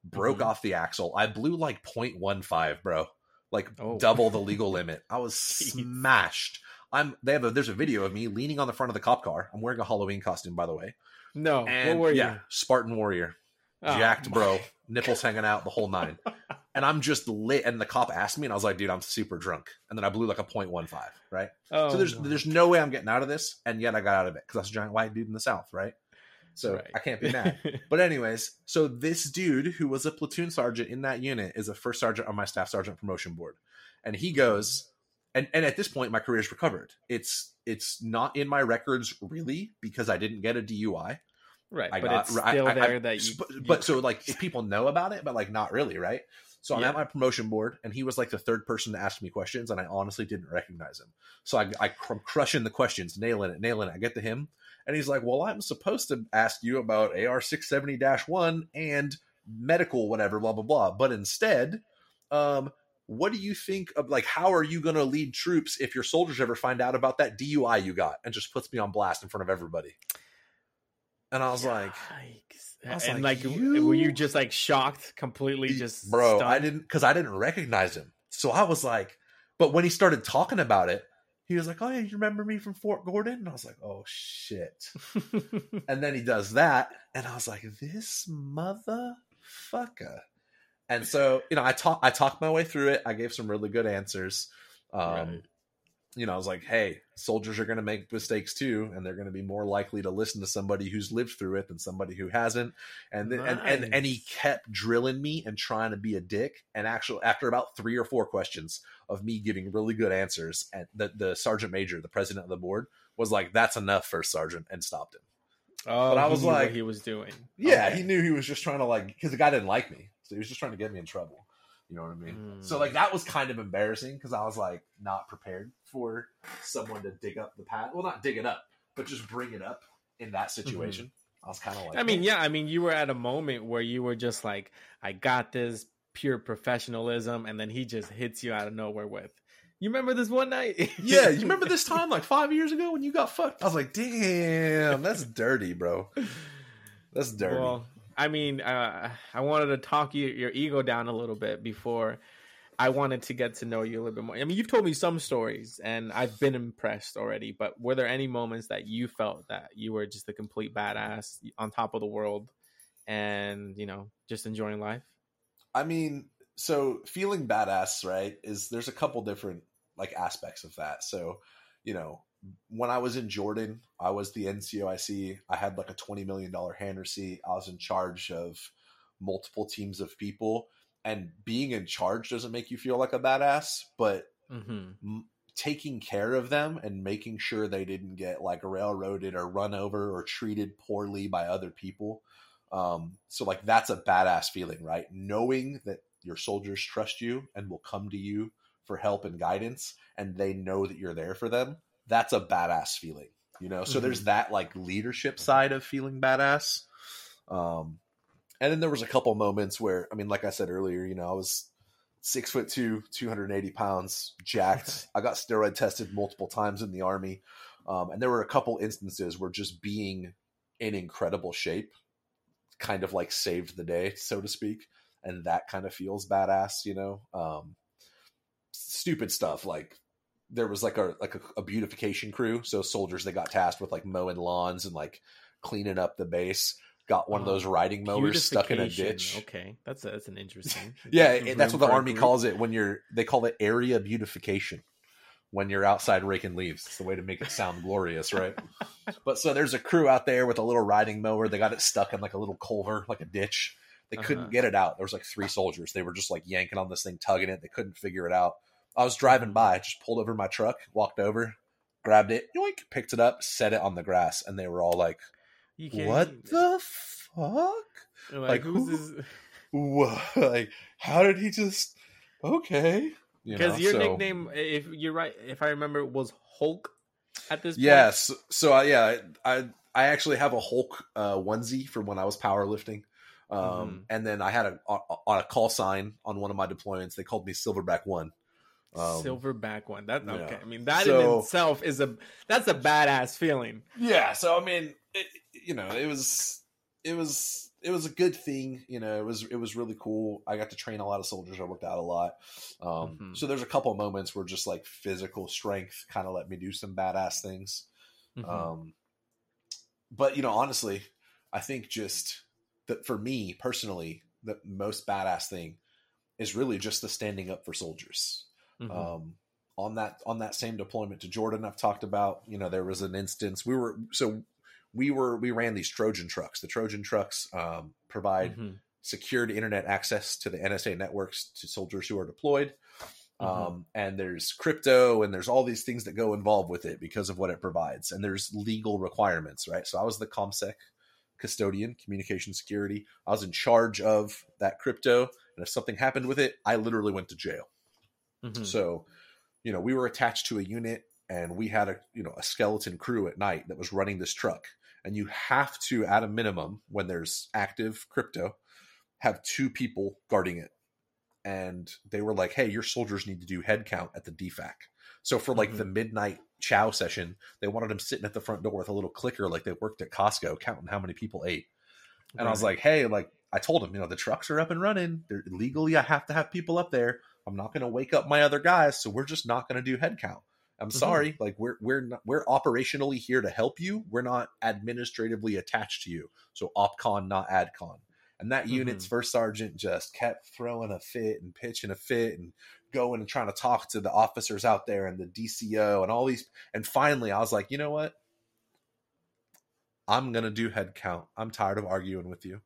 broke Mhm. off the axle. I blew like 0.15, bro, like Oh. [LAUGHS] double the legal limit. I was smashed. I'm they have a there's a video of me leaning on the front of the cop car. I'm wearing a Halloween costume, by the way. no. And what were yeah, you? Spartan warrior, Oh, jacked, bro. [LAUGHS] nipples hanging out, the whole nine. [LAUGHS] and I'm just lit. And the cop asked me, and I was like, dude, I'm super drunk. And then I blew like a 0.15, right? Oh, so there's my- there's no way I'm getting out of this, and yet I got out of it because I was a giant white dude in the South, right? So Right. I can't be [LAUGHS] mad. But anyways, so this dude who was a platoon sergeant in that unit is a first sergeant on my staff sergeant promotion board, and he goes, and and at this point my career's recovered. It's it's not in my records really because I didn't get a DUI. Right, I but got it's I- still I- I- there that you. but, you- but so like people know about it, but like not really, right? So I'm Yeah. at my promotion board, and he was like the third person to ask me questions, and I honestly didn't recognize him. So I, I am crushing the questions, nailing it, nailing it. I get to him, and he's like, "Well, I'm supposed to ask you about AR 670 one and medical, whatever, blah blah blah, but instead, um." What do you think of like how are you going to lead troops if your soldiers ever find out about that DUI you got and just puts me on blast in front of everybody? And I was like, Yikes. I was and like, like, you- were you just like shocked, completely just bro i didn't because i didn't recognize him. So i was like but when he started talking about it he was like oh yeah you remember me from fort gordon? And i was like oh shit. [LAUGHS] And then he does that and i was like this motherfucker. And so you know i talk i talked my way through it. I gave some really good answers. Um Right. You know i was like hey soldiers are going to make mistakes too and they're going to be more likely to listen to somebody who's lived through it than somebody who hasn't. And then and, and and he kept drilling me and trying to be a dick. And actually after about three or four questions of me giving really good answers and the, the sergeant major the president of the board was like that's enough first sergeant and stopped him. Oh, but I he was like- he was doing. yeah Okay. he knew he was just trying to like because the guy didn't like me so he was just trying to get me in trouble you know what i mean? Mm. so like that was kind of embarrassing because i was like not prepared for someone to dig up the past well not dig it up but just bring it up in that situation. I was kind of like Mm-hmm. I mean, yeah, I mean, you were at a moment where you were just like, I got this pure professionalism, and then he just hits you out of nowhere with, you remember this one night? [LAUGHS] yeah you remember this [LAUGHS] time like five years ago when you got fucked? I was like damn that's dirty bro. That's dirty. Well, I mean, uh, I wanted to talk you, your ego down a little bit before I wanted to get to know you a little bit more. I mean, you've told me some stories, and I've been impressed already. But were there any moments that you felt that you were just a complete badass on top of the world, and you know, just enjoying life? I mean, so feeling badass, right? Is there's a couple different like aspects of that. So, you know, when I was in Jordan, I was the NCOIC. I had like a twenty million dollar hand receipt. I was in charge of multiple teams of people, and being in charge doesn't make you feel like a badass, but Mm-hmm. m- taking care of them and making sure they didn't get like railroaded or run over or treated poorly by other people. Um, so like that's a badass feeling, right? Knowing that your soldiers trust you and will come to you for help and guidance and they know that you're there for them. That's a badass feeling, you know? So Mhm. there's that like leadership side of feeling badass. Um, and then there was a couple moments where, I mean, like I said earlier, you know, I was six foot two, 280 pounds, jacked. [LAUGHS] I got steroid tested multiple times in the army. Um, and there were a couple instances where just being in incredible shape kind of like saved the day, so to speak. And that kind of feels badass, you know? Um, stupid stuff like there was like a like a, a beautification crew so soldiers that got tasked with like mowing lawns and like cleaning up the base got one of Oh, those riding mowers stuck in a ditch Okay, that's a, that's an interesting. [LAUGHS] yeah, it- that's what the army calls it when you're. They call it area beautification when you're outside raking leaves. It's the way to make it sound glorious, right? [LAUGHS] but so there's a crew out there with a little riding mower. They got it stuck in like a little culvert, like a ditch. They couldn't Uh-huh. get it out. There was like three soldiers. They were just like yanking on this thing, tugging it. They couldn't figure it out. I was driving by, just pulled over my truck, walked over, grabbed it, yoink, picked it up, set it on the grass, and they were all like, "What the fuck?" Like, like, who's who- this? [LAUGHS] What? Like, how did he just? Okay, Because know, your so- nickname, if you're right, if I remember, was Hulk at this point. Yes. So I yeah, I I actually have a Hulk uh, onesie from when I was powerlifting. Um, Mhm. and then I had a on a call sign on one of my deployments. They called me Silverback One. Um, Silverback one. That yeah. okay. I mean, that So- in itself is a that's a badass feeling. Yeah. So I mean, it, you know, it was it was it was a good thing. You know, it was it was really cool. I got to train a lot of soldiers. I worked out a lot. Um, Mhm. So there's a couple moments where just like physical strength kind of let me do some badass things. Mhm. Um, but you know, honestly, I think just that for me personally, the most badass thing is really just the standing up for soldiers. Mhm. Um, on that on that same deployment to Jordan, I've talked about. You know, there was an instance we were so we were we ran these Trojan trucks. The Trojan trucks um, provide Mhm. secured internet access to the NSA networks to soldiers who are deployed. Mhm. Um, and there's crypto and there's all these things that go involved with it because of what it provides. And there's legal requirements, right? So I was the ComSec custodian, communication security. I was in charge of that crypto. And if something happened with it, I literally went to jail. Mhm. So, you know, we were attached to a unit and we had a, you know, a skeleton crew at night that was running this truck. And you have to, at a minimum, when there's active crypto, have two people guarding it. And they were like, hey, your soldiers need to do head count at the DFAC. So for like Mhm. the midnight chow session, they wanted them sitting at the front door with a little clicker like they worked at Costco counting how many people ate. And I was like, hey, like I told him, you know, the trucks are up and running. They're legally I have to have people up there. I'm not going to wake up my other guys, so we're just not going to do head count. I'm Mhm. sorry, like we're we're not, we're operationally here to help you. We're not administratively attached to you. So opcon, not adcon. And that unit's first sergeant just kept throwing a fit and pitching a fit and going and trying to talk to the officers out there and the DCO and all these. And finally, I was like, you know what? I'm gonna do head count. I'm tired of arguing with you.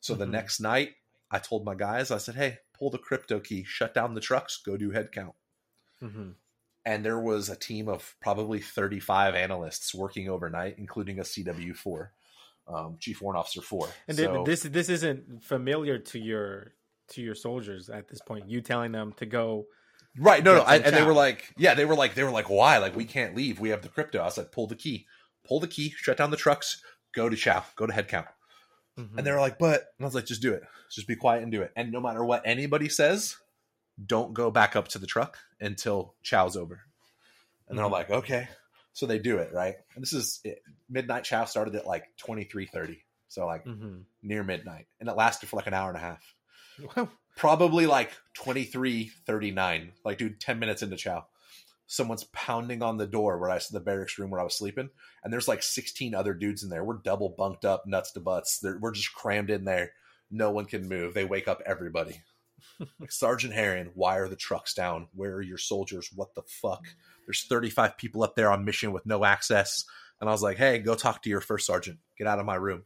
So the Mhm. next night, I told my guys, I said, hey, pull the crypto key, shut down the trucks, go do head count. Mhm. And there was a team of probably 35 analysts working overnight, including a CW4, um, Chief Warrant Officer 4. And So- this this isn't familiar to your to your soldiers at this point. You telling them to go. Right. No, no. I, and they were like, yeah, they were like, they were like, why? Like, we can't leave. We have the crypto. I said, pull the key, pull the key, shut down the trucks, go to chow, go to head Mhm. And they were like, but, and I was like, just do it. Just be quiet and do it. And no matter what anybody says, don't go back up to the truck until chow's over. And they're Mhm. like, okay. So they do it, right? And this is it. midnight chow started at like 2330. So like Mhm. near midnight. And it lasted for like an hour and a half Wow. probably like 23 39 like dude 10 minutes into chow someone's pounding on the door where i the barracks room where i was sleeping and there's like 16 other dudes in there. We're double bunked up nuts to butts. They're, we're just crammed in there. No one can move. They wake up everybody. [LAUGHS] Like sergeant Herring, why are the trucks down. Where are your soldiers? What the fuck? There's 35 people up there on mission with no access. And i was like hey go talk to your first sergeant. Get out of my room.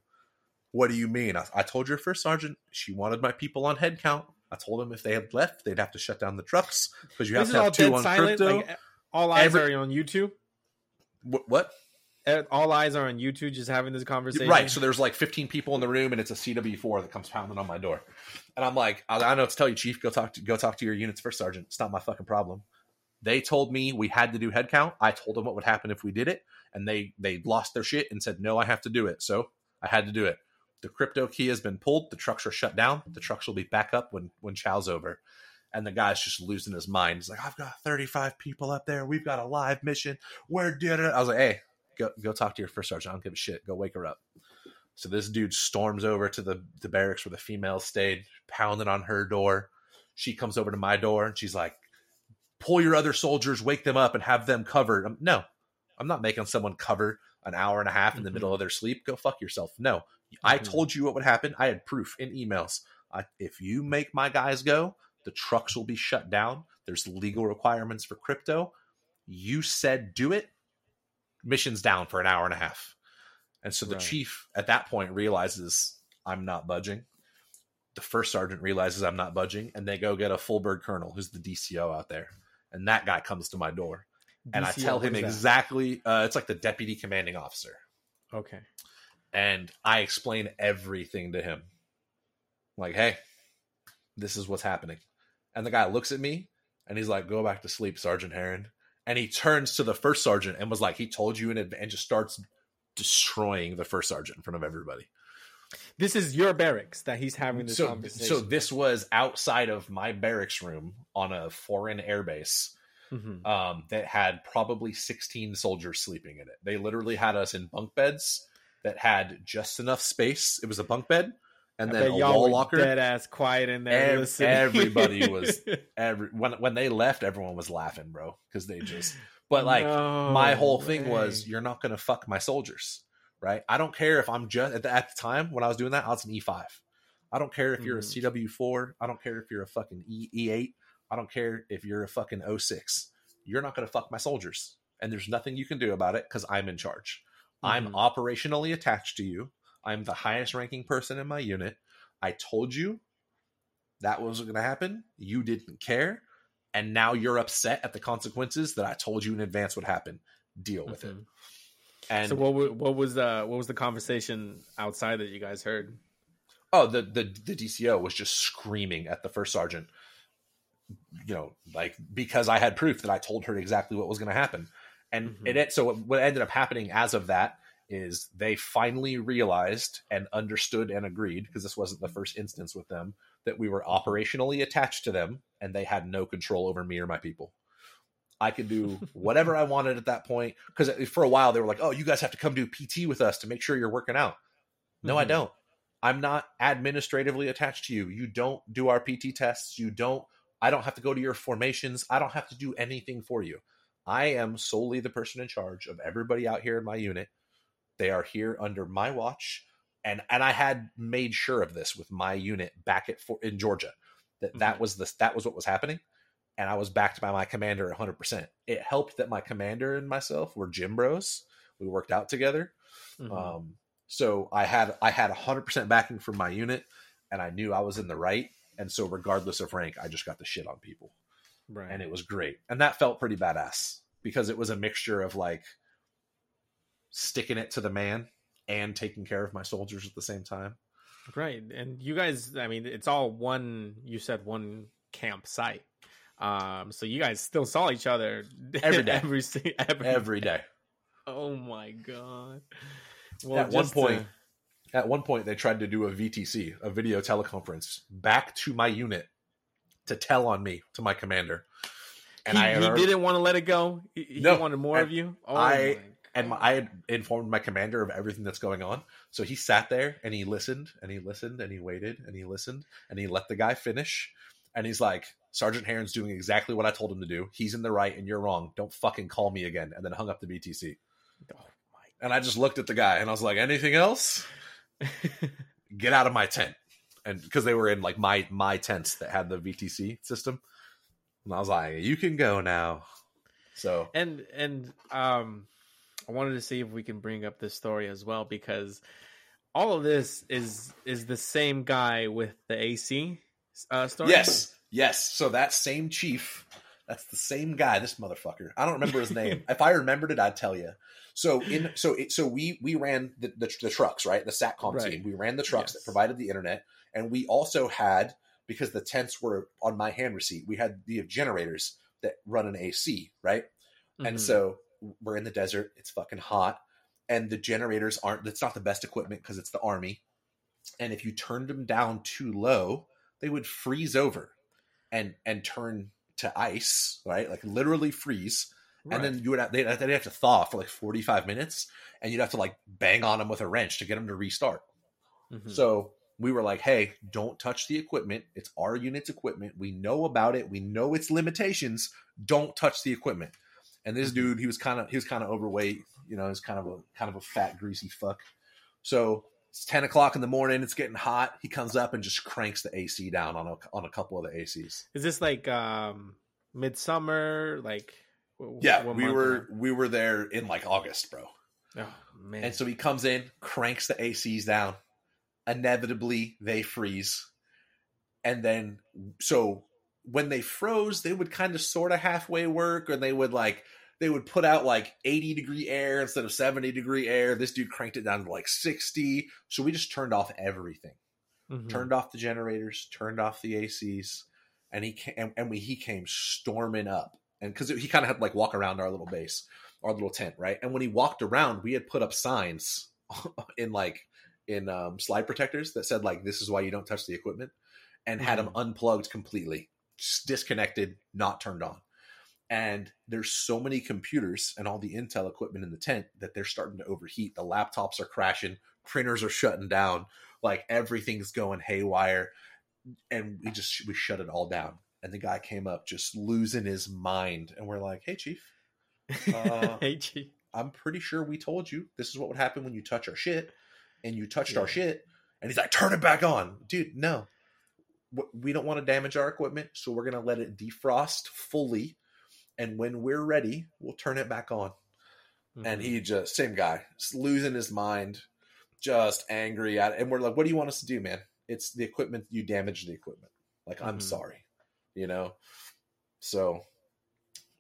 What do you mean? I, I told your first sergeant she wanted my people on head count. I told them if they had left, they'd have to shut down the trucks because you have This to have two on silent. crypto. Like, all eyes Every- are on YouTube. Wh- what? Eh, All eyes are on YouTube, just having this conversation. Right. So there's like 15 people in the room, and it's a CW4 that comes pounding on my door, and I'm like, I, I know what to tell you, Chief. Go talk to go talk to your unit's first sergeant. It's not my fucking problem. They told me we had to do head count. I told them what would happen if we did it, and they they lost their shit and said no, I have to do it. So I had to do it. The crypto key has been pulled. The trucks are shut down. The trucks will be back up when when chow's over. And the guy's just losing his mind. He's like, I've got 35 people up there. We've got a live mission. Where did it? I was like, hey, go go talk to your first sergeant. I don't give a shit. Go wake her up. So this dude storms over to the, the barracks where the female stayed, pounding on her door. She comes over to my door and she's like, pull your other soldiers, wake them up, and have them covered. I'm, no, I'm not making someone cover an hour and a half in the Mhm. middle of their sleep. Go fuck yourself. No, I Mhm. told you what would happen. I had proof in emails. I, if you make my guys go, the trucks will be shut down. There's legal requirements for crypto. You said do it. Mission's down for an hour and a half. And so the Right. chief at that point realizes I'm not budging. The first sergeant realizes I'm not budging, and they go get a full bird colonel, who's the DCO out there. And that guy comes to my door, and I tell him exactly. Uh, it's like the deputy commanding officer, Okay. and I explain everything to him. Like, hey, this is what's happening. And the guy looks at me, and he's like, "Go back to sleep, Sergeant Heron." And he turns to the first sergeant and was like, "He told you in advance," and just starts destroying the first sergeant in front of everybody. This is your barracks that he's having this so, conversation. so this was outside of my barracks room on a foreign airbase Mhm. um, that had probably 16 soldiers sleeping in it. They literally had us in bunk beds that had just enough space. It was a bunk bed and I then y'all wall were locker. dead ass quiet in there. Ev- everybody was- [LAUGHS] Every, when when they left, everyone was laughing, bro, because they just. But like No my whole thing was, you're not going to fuck my soldiers, right? I don't care if I'm just at the, at the time when I was doing that, I was an E5. I don't care if you're a CW4. I don't care if you're a fucking e- E8. I don't care if you're a fucking 06. You're not going to fuck my soldiers. And there's nothing you can do about it because I'm in charge. I'm Mhm. operationally attached to you. I'm the highest ranking person in my unit. I told you that was going to happen. You didn't care. And now you're upset at the consequences that I told you in advance would happen. Deal with it. Mhm. And so what what was the what was the conversation outside that you guys heard? oh, the, the the DCO was just screaming at the first sergeant. You know, like because I had proof that I told her exactly what was going to happen, and Mhm. it it so what ended up happening as of that is they finally realized and understood and agreed because this wasn't the first instance with them that we were operationally attached to them and they had no control over me or my people. I could do [LAUGHS] whatever I wanted at that point because for a while they were like, "Oh, you guys have to come do PT with us to make sure you're working out." No, I Mhm. don't. I'm not administratively attached to you. You don't do our PT tests. You don't. I don't have to go to your formations. I don't have to do anything for you. I am solely the person in charge of everybody out here in my unit. They are here under my watch, and and I had made sure of this with my unit back at for, in Georgia that that Mhm. was the that was what was happening, and I was backed by my commander 100. percent It helped that my commander and myself were gym bros. We worked out together. Mhm. Um, so I had I had 100% backing from my unit, and I knew I was in the right. And so, regardless of rank, I just got the shit on people, right. and it was great. And that felt pretty badass because it was a mixture of like sticking it to the man and taking care of my soldiers at the same time. Right. And you guys, I mean, it's all one, you said one campsite. Um, so you guys still saw each other [LAUGHS] every day, every, [LAUGHS] every, every day. Oh my God. At one point- to- At one point, they tried to do a VTC, a video teleconference, back to my unit to tell on me to my commander. And he, I he didn't want to let it go. He, he wanted more And of you. Oh I- and my, I had informed my commander of everything that's going on. So he sat there and he listened and he listened and he waited and he listened and he let the guy finish. And he's like, Sergeant Heron's doing exactly what I told him to do. He's in the right and you're wrong. Don't fucking call me again. And then hung up the VTC. Oh And I just looked at the guy and I was like, anything else? [LAUGHS] Get out of my tent. And because they were in like my my tents that had the VTC system. And I was like, you can go now. So and and um i wanted to see if we can bring up this story as well because all of this is is the same guy with the ac uh story Yes, yes. So that same chief, that's the same guy. This motherfucker. I don't remember his name. [LAUGHS] if I remembered it, I'd tell you. So in so it, so we we ran the, the, the trucks right the satcom Right. team. We ran the trucks Yes. that provided the internet, and we also had because the tents were on my hand receipt. We had the generators that run an AC right. And Mhm. so we're in the desert. It's fucking hot. And the generators aren't, it's not the best equipment because it's the army. And if you turned them down too low, they would freeze over and and turn to ice, right? Like literally freeze. And then you would have, they'd, they'd have to thaw for like 45 minutes and you'd have to like bang on them with a wrench to get them to restart. Right. Mhm. So we were like, hey, don't touch the equipment. It's our unit's equipment. We know about it. We know its limitations. Don't touch the equipment. And this dude, he was kind of he was kind of overweight. You know, he's kind of a kind of a fat, greasy fuck. So it's ten o'clock in the morning. It's getting hot. He comes up and just cranks the AC down on a on a couple of the ACs. is this like um midsummer like Yeah, we were we were there in like August, bro. Oh man And so he comes in, cranks the ACs down. Inevitably, they freeze. And then, so when they froze, they would kind of sort of halfway work, or they would like, they would put out like 80 degree air instead of 70 degree air. This dude cranked it down to like 60. So we just turned off everything. Mhm. Turned off the generators, turned off the ACs, and he came, and, and we, he came storming up. And because he kind of had to like walk around our little base, our little tent, right? And when he walked around, we had put up signs [LAUGHS] in like in um, slide protectors that said like this is why you don't touch the equipment, and had him unplugged completely, disconnected, not turned on. And there's so many computers and all the Intel equipment in the tent that they're starting to overheat. The laptops are crashing, printers are shutting down, like everything's going haywire. And we just we shut it all down. And the guy came up just losing his mind, and we're like, "Hey, chief, uh, [LAUGHS] hey G. I'm pretty sure we told you this is what would happen when you touch our shit, and you touched our shit, And he's like, turn it back on. Dude, no. We don't want to damage our equipment, so we're going to let it defrost fully. And when we're ready, we'll turn it back on. And he just, same guy, just losing his mind, just angry at it. And we're like, what do you want us to do, man? It's the equipment. You damaged the equipment. Like, I'm Mhm. sorry, you know? So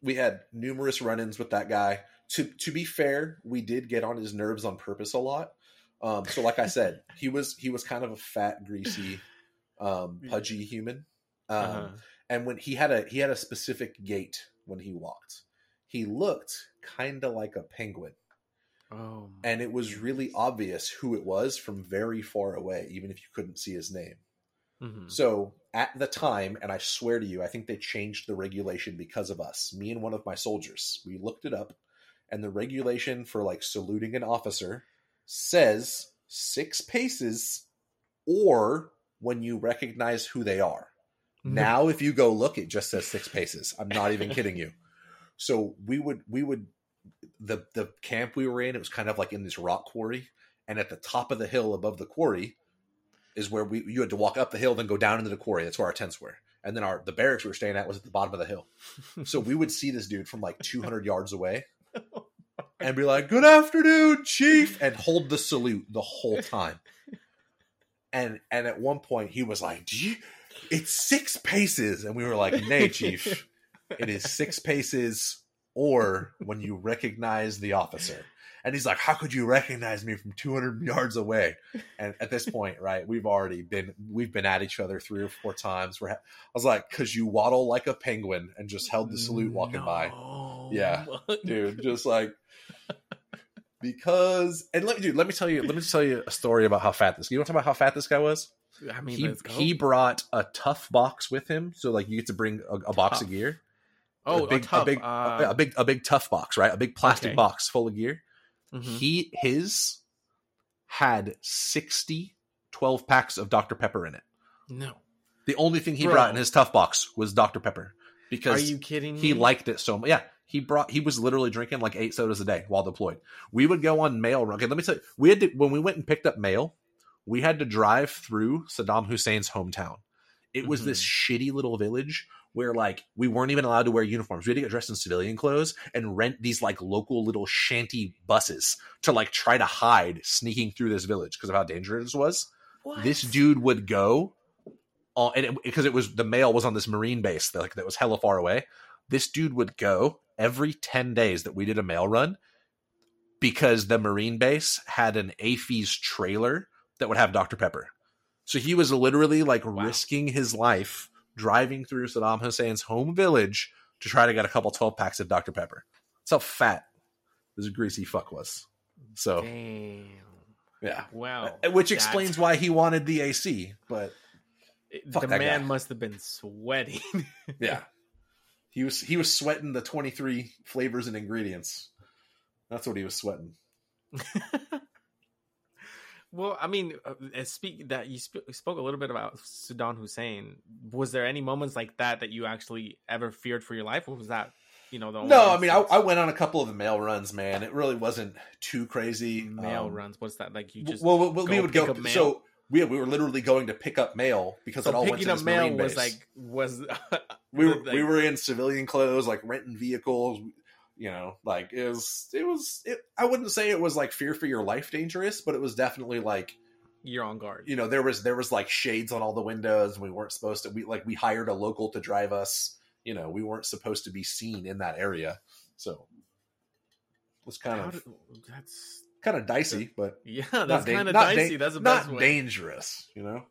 we had numerous run-ins with that guy. To to be fair, we did get on his nerves on purpose a lot. Um, so like I said, he was he was kind of a fat, greasy, um, pudgy human. Um, Uh-huh. and when he had a he had a specific gait when he walked, he looked kind of like a penguin, Oh, and it was really obvious who it was from very far away, even if you couldn't see his name. Mhm. So at the time, and I swear to you, I think they changed the regulation because of us. Me and one of my soldiers, we looked it up, and the regulation for like saluting an officer says six paces or when you recognize who they are. Mm-hmm. Now, if you go look, it just says six paces. I'm not even [LAUGHS] kidding you. So we would we would the the camp we were in. It was kind of like in this rock quarry, and at the top of the hill above the quarry is where we you had to walk up the hill, then go down into the quarry. That's where our tents were, and then our the barracks we were staying at was at the bottom of the hill. So we would see this dude from like 200 yards away, [LAUGHS] and be like, "Good afternoon, chief," and hold the salute the whole time. And and at one point he was like, "Do you?" It's six paces, and we were like, "Nay, [LAUGHS] chief, it is six paces, or when you recognize the officer." And he's like, "How could you recognize me from 200 yards away?" And at this point, right, we've already been we've been at each other three or four times. We're ha- I was like, "Cause you waddle like a penguin and just held the salute walking by." Yeah. dude. Just like because and let me dude, let me tell you, let me tell you a story about how fat this. You want to talk about how fat this guy was? I mean, he he brought a tough box with him, so like you get to bring a, a box of gear. oh, a big, a, tough, a big, uh, a big, a big tough box, right? A big plastic Okay. box full of gear. mhm. He his had 60 12 packs of Dr Pepper in it. no. The only thing he Bro. brought in his tough box was Dr Pepper because Are you kidding me? he liked it so much. Yeah, he brought. He was literally drinking like eight sodas a day while deployed. We would go on mail run. Okay, let me tell you. We had to when we went and picked up mail. We had to drive through Saddam Hussein's hometown. It was this mm-hmm. shitty little village where like we weren't even allowed to wear uniforms. We had to get dressed in civilian clothes and rent these like local little shanty buses to like try to hide sneaking through this village because of how dangerous it was What? this dude would go on and because it, was the mail was on this marine base that like that was hella far away this dude would go every 10 days that we did a mail run because the marine base had an AAFES trailer that would have Dr. Pepper. So he was literally like Wow. risking his life driving through Saddam Hussein's home village to try to get a couple 12 packs of Dr. Pepper. That's how fat this greasy fuck was. So, Damn. yeah. Wow. Uh, Which That's- explains why he wanted the AC, but the man guy. must have been sweating. [LAUGHS] Yeah. He was he was sweating the 23 flavors and ingredients. That's what he was sweating. [LAUGHS] well, I mean, uh, speak that you sp- spoke a little bit about Saddam Hussein. Was there any moments like that that you actually ever feared for your life, or was that, you know, the only No, I mean I. I went on a couple of the mail runs, man. It really wasn't too crazy. mail Um, runs? What's that like? You just well, well, we go would go so we, we were literally going to pick up mail because it so all went to up mail was base. like was [LAUGHS] we were like- we were in civilian clothes, like renting vehicles. You know, like it was it was it, I wouldn't say it was like fear for your life dangerous, but it was definitely like you're on guard. you know there was there was like shades on all the windows and we weren't supposed to we like we hired a local to drive us you know we weren't supposed to be seen in that area so it was kind How of did- that's kind of dicey but yeah, that's kind of dicey. dan- that's the not way. dangerous you know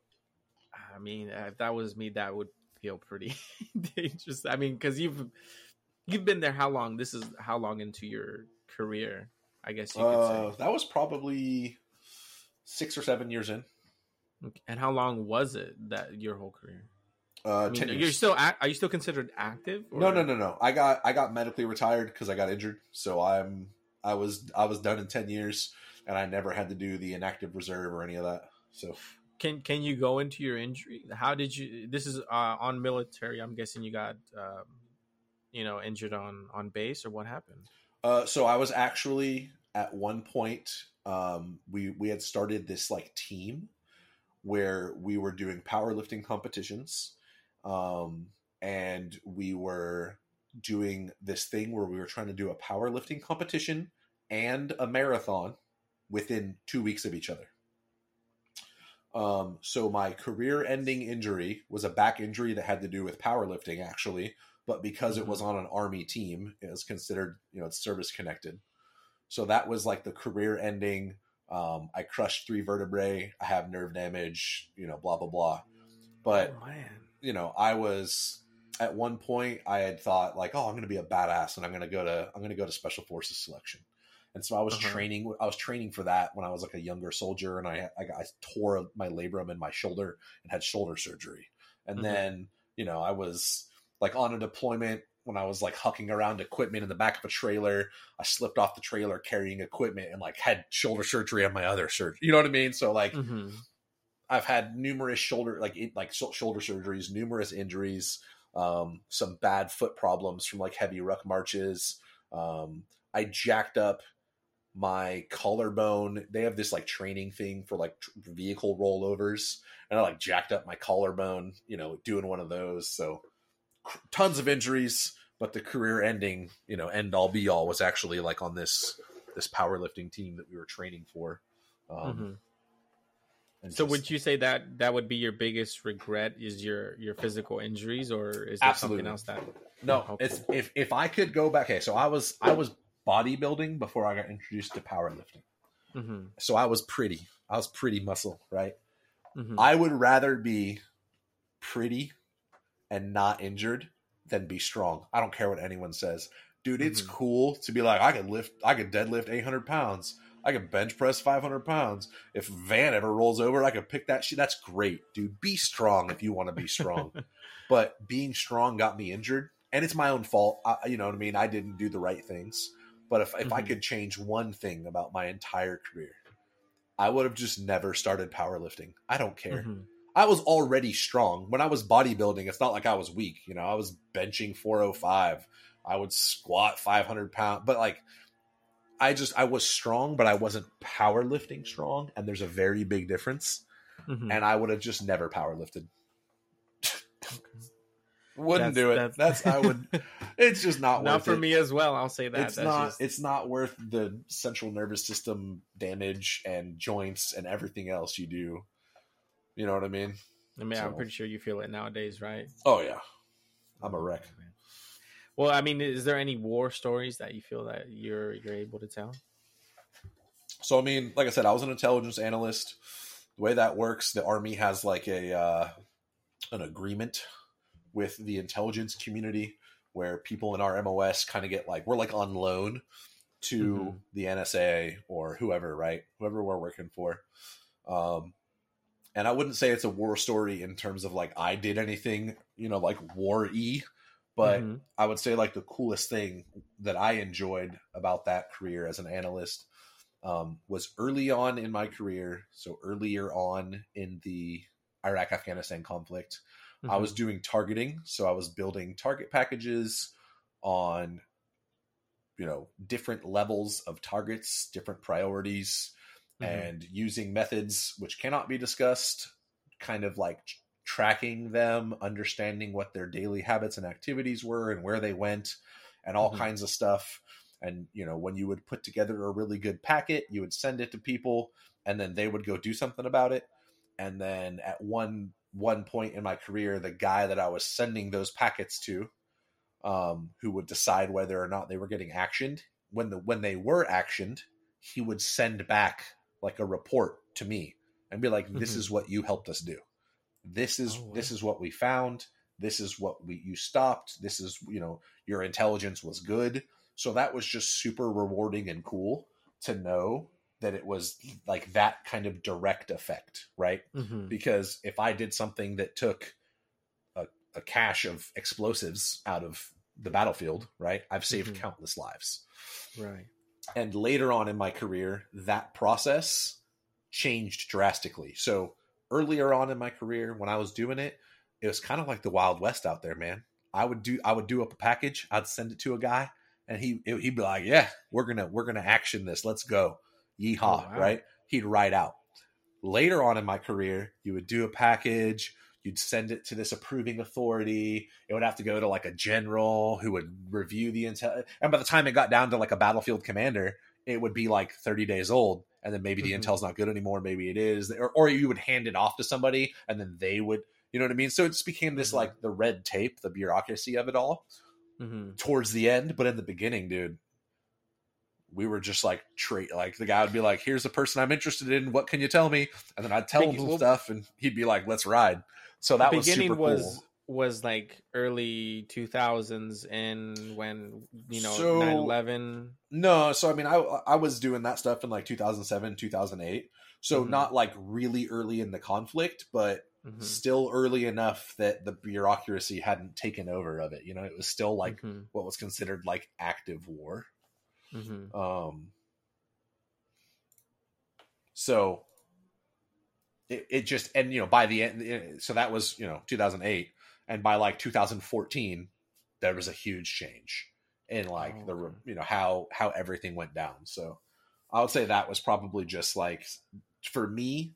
I mean, if that was me, that would feel pretty [LAUGHS] dangerous. I mean, because you've you've been there how long? This is how long into your career? I guess you could uh, say. that was probably six or seven years in And how long was it that your whole career? uh I mean, 10 you're still are you still considered active? no no no no i got i got medically retired because i got injured so i'm i was i was done in 10 years and i never had to do the inactive reserve or any of that so Can can you go into your injury? How did you? This is uh, on military. I'm guessing you got um, you know injured on on base or what happened? Uh, so I was actually at one point um, we we had started this like team where we were doing powerlifting competitions. Um, and we were doing this thing where we were trying to do a powerlifting competition and a marathon within two weeks of each other. Um, so my career-ending injury was a back injury that had to do with powerlifting, actually, but because it was on an army team, it was considered, you know, it's service connected. So that was like the career-ending. Um, I crushed three vertebrae. I have nerve damage. You know, blah blah blah. But oh, man. you know, I was at one point I had thought like, oh, I'm going to be a badass and I'm going to go to I'm going to go to special forces selection. And so I was Uh-huh. training. I was training for that when I was like a younger soldier, and I I, I tore my labrum in my shoulder and had shoulder surgery. And Mhm. then you know I was like on a deployment when I was like hucking around equipment in the back of a trailer. I slipped off the trailer carrying equipment and like had shoulder surgery on my other surgery. You know what I mean? So like Mhm. I've had numerous shoulder like it, like shoulder surgeries, numerous injuries, um, some bad foot problems from like heavy ruck marches. Um, I jacked up my collarbone. They have this like training thing for like tr- vehicle rollovers, and I like jacked up my collarbone. You know, doing one of those. So c- tons of injuries, but the career ending, you know, end all be all was actually like on this this powerlifting team that we were training for. Um, Mhm. and So just- would you say that that would be your biggest regret is your your physical injuries or is there Absolutely. something else that No, it's if if I could go back. Okay, so I was I was bodybuilding before I got introduced to powerlifting. hmm So I was pretty. I was pretty muscle, right? hmm I would rather be pretty and not injured than be strong. I don't care what anyone says, dude. It's Mhm. cool to be like I could lift, I could deadlift eight hundred pounds. I could bench press five hundred pounds. If Van ever rolls over, I could pick that shit. That's great, dude. Be strong if you want to be strong. [LAUGHS] but being strong got me injured, and it's my own fault. I, you know what I mean? I didn't do the right things. But if if I Mhm. could change one thing about my entire career, I would have just never started powerlifting. I don't care. Mhm. I was already strong. When I was bodybuilding, it's not like I was weak. You know, I was benching 405. I would squat 500 pounds. But like, I just, I was strong, but I wasn't powerlifting strong. And there's a very big difference. Mhm. And I would have just never powerlifted. Wouldn't That's- do it. that's- That's, I would, [LAUGHS] it's just not, worth not worth for it. me as well. I'll say that. It's That's not. just- It's not worth the central nervous system damage and joints and everything else you do. You know what I mean? I mean, I'm pretty sure you feel it nowadays, right? Oh yeah, I'm a wreck. Well, I mean, is there any war stories that you feel that you're you're able to tell? So I mean, like I said, I was an intelligence analyst. The way that works, the army has like a uh, an agreement with the intelligence community where people in our MOS kind of get like we're like on loan to Mhm. the NSA or whoever, right? Whoever we're working for. Um, and I wouldn't say it's a war story in terms of like I did anything, you know, like war e, but Mhm. I would say like the coolest thing that I enjoyed about that career as an analyst um, was early on in my career. So earlier on in the Iraq Afghanistan conflict, I Mhm. was doing targeting. So I was building target packages on, you know, different levels of targets, different priorities, Mhm. and using methods which cannot be discussed, kind of like tracking them, understanding what their daily habits and activities were and where they went, and all Mhm. kinds of stuff. And you know, when you would put together a really good packet, you would send it to people, and then they would go do something about it. And then at one one point in my career, the guy that I was sending those packets to, um, who would decide whether or not they were getting actioned, when the when they were actioned, he would send back like a report to me and be like, "This is what you helped us do. This is Oh, wow. this is what we found. This is what we you stopped. This is you know your intelligence was good." So that was just super rewarding and cool to know that it was like that kind of direct effect, right? Mhm. because if I did something that took a, a cache of explosives out of the battlefield, right, I've saved Mhm. countless lives. right. And later on in my career, that process changed drastically. So earlier on in my career, when I was doing it, it was kind of like the Wild West out there, man. I would do I would do up a package, I'd send it to a guy, and he he'd be like, "Yeah, we're gonna we're gonna action this. Let's go, yeehaw!" Oh, wow. Right? He'd ride out. later on in my career, you would do a package, you'd send it to this approving authority. It would have to go to like a general who would review the intel. And by the time it got down to like a battlefield commander, it would be like 30 days old. And then maybe the Mhm. intel's not good anymore. Maybe it is. Or, or you would hand it off to somebody and then they would, you know what I mean? So it just became this Mhm. like the red tape, the bureaucracy of it all Mm-hmm. towards the end. But in the beginning, dude, we were just like treat like the guy would be like, "Here's the person I'm interested in. What can you tell me?" And then I'd tell him Big- some well- stuff, and he'd be like, "Let's ride." So that was super was cool. was like early 2000s and when you know So- 9/11 No, so I mean, I I was doing that stuff in like 2007, 2008. So Mhm. not like really early in the conflict, but Mhm. still early enough that the bureaucracy hadn't taken over of it. You know, it was still like Mhm. what was considered like active war. Mhm. Um, so it, it just and you know by the end, eh, so that was you know 2008, and by like 2014, there was a huge change in like Oh, the you know how how everything went down. So I would say that was probably just like for me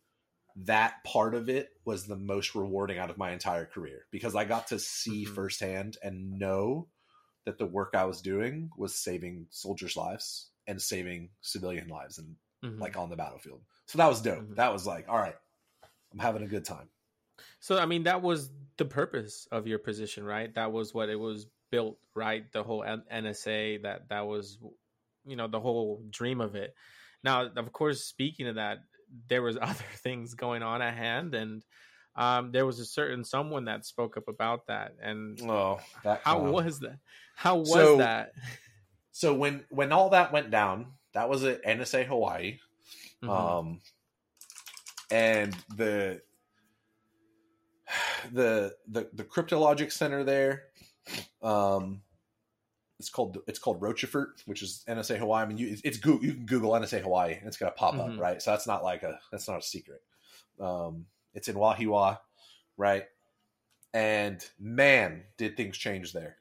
that part of it was the most rewarding out of my entire career because I got to see Mhm. firsthand and know that the work I was doing was saving soldiers' lives and saving civilian lives and Mhm. like on the battlefield. So that was dope. Mhm. That was like, all right, I'm having a good time. So I mean that was the purpose of your position, right? That was what it was built, right? The whole NSA that that was you know the whole dream of it. Now, of course, speaking of that, there was [LAUGHS] other things going on at hand and um, there was a certain someone that spoke up about that and Oh, that how was that how was So- that so when when all that went down, that was at NSA Hawaii. Mhm. Um, and the the the the cryptologic center there, um, it's called it's called Rochefort, which is NSA Hawaii. I mean, you it's, it's Google, you can Google NSA Hawaii and it's gonna pop Mhm. up, right? So that's not like a that's not a secret. Um, it's in Wahiawa, right? And man, did things change there.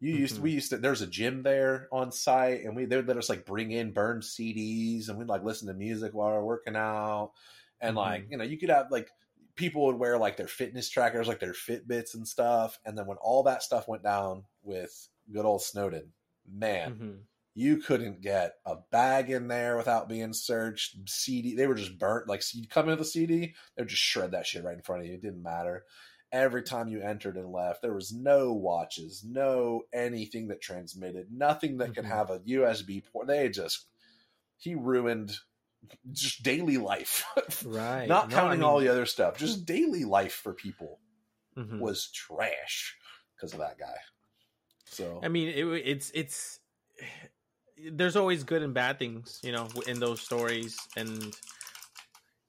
You used Mhm. we used to there's a gym there on site, and we they would let us like bring in burned CDs, and we'd like listen to music while we're working out, and like you know you could have like people would wear like their fitness trackers, like their Fitbits and stuff, and then when all that stuff went down with good old Snowden, man, Mhm. You couldn't get a bag in there without being searched. CD, they were just burnt. Like you'd come into the CD, they would just shred that shit right in front of you. It didn't matter. Every time you entered and left, there was no watches, no anything that transmitted, nothing that could Mhm. have a USB port. They just he ruined just daily life. [LAUGHS] right Not No, I counting mean- all the other stuff, just daily life for people Mhm. was trash because of that guy. So I mean, it, it's it's there's always good and bad things, you know, in those stories. And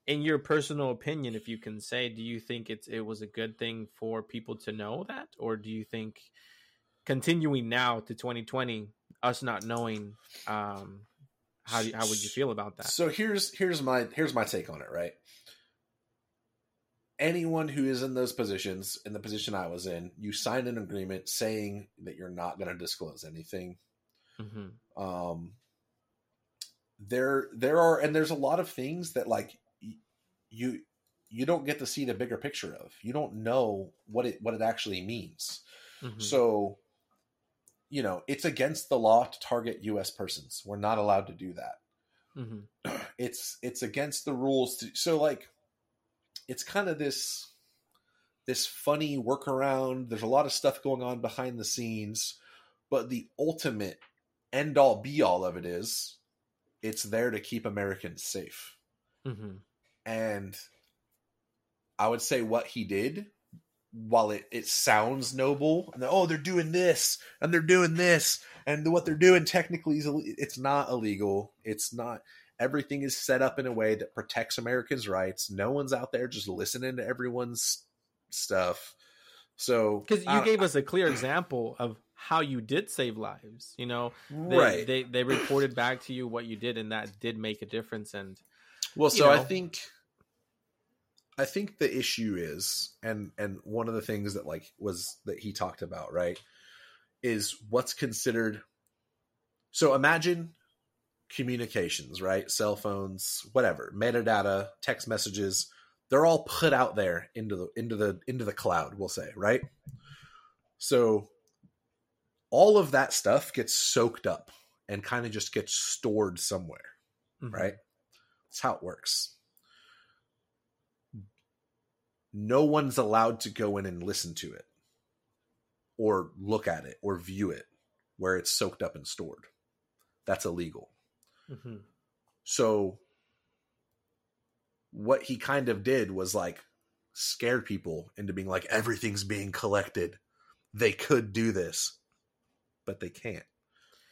in your personal opinion, if you can say, do you think it's it was a good thing for people to know that, or do you think continuing now to 2020, us not knowing, um, how do how would you feel about that? So here's here's my here's my take on it, right? Anyone who is in those positions, in the position I was in, you sign an agreement saying that you're not going to disclose anything. hmm Um, there there are and there's a lot of things that like you you don't get to see the bigger picture of. You don't know what it what it actually means. hmm So, you know, it's against the law to target U.S. persons. We're not allowed to do that hmm [CLEARS THROAT] it's it's against the rules to, so like it's kind of this this funny workaround there's a lot of stuff going on behind the scenes but the ultimate end all be all of it is it's there to keep americans safe. Hmm and i would say what he did while it, it sounds noble and oh they're doing this and they're doing this and what they're doing technically is it's not illegal. It's not everything is set up in a way that protects americans rights. No one's out there just listening to everyone's stuff. So Because you gave us a clear example of how you did save lives. You know, they, right they they reported back to you what you did and that did make a difference and Well, so I think I think the issue is and and one of the things that like was that he talked about, right? Is what's considered So imagine communications, right? Cell phones, whatever, metadata, text messages, they're all put out there into the into the into the cloud, we'll say, right? So all of that stuff gets soaked up and kind of just gets stored somewhere, Mhm. right? That's how it works. No one's allowed to go in and listen to it or look at it or view it where it's soaked up and stored. That's illegal. Mhm. So what he kind of did was like scare people into being like everything's being collected. They could do this, but they can't.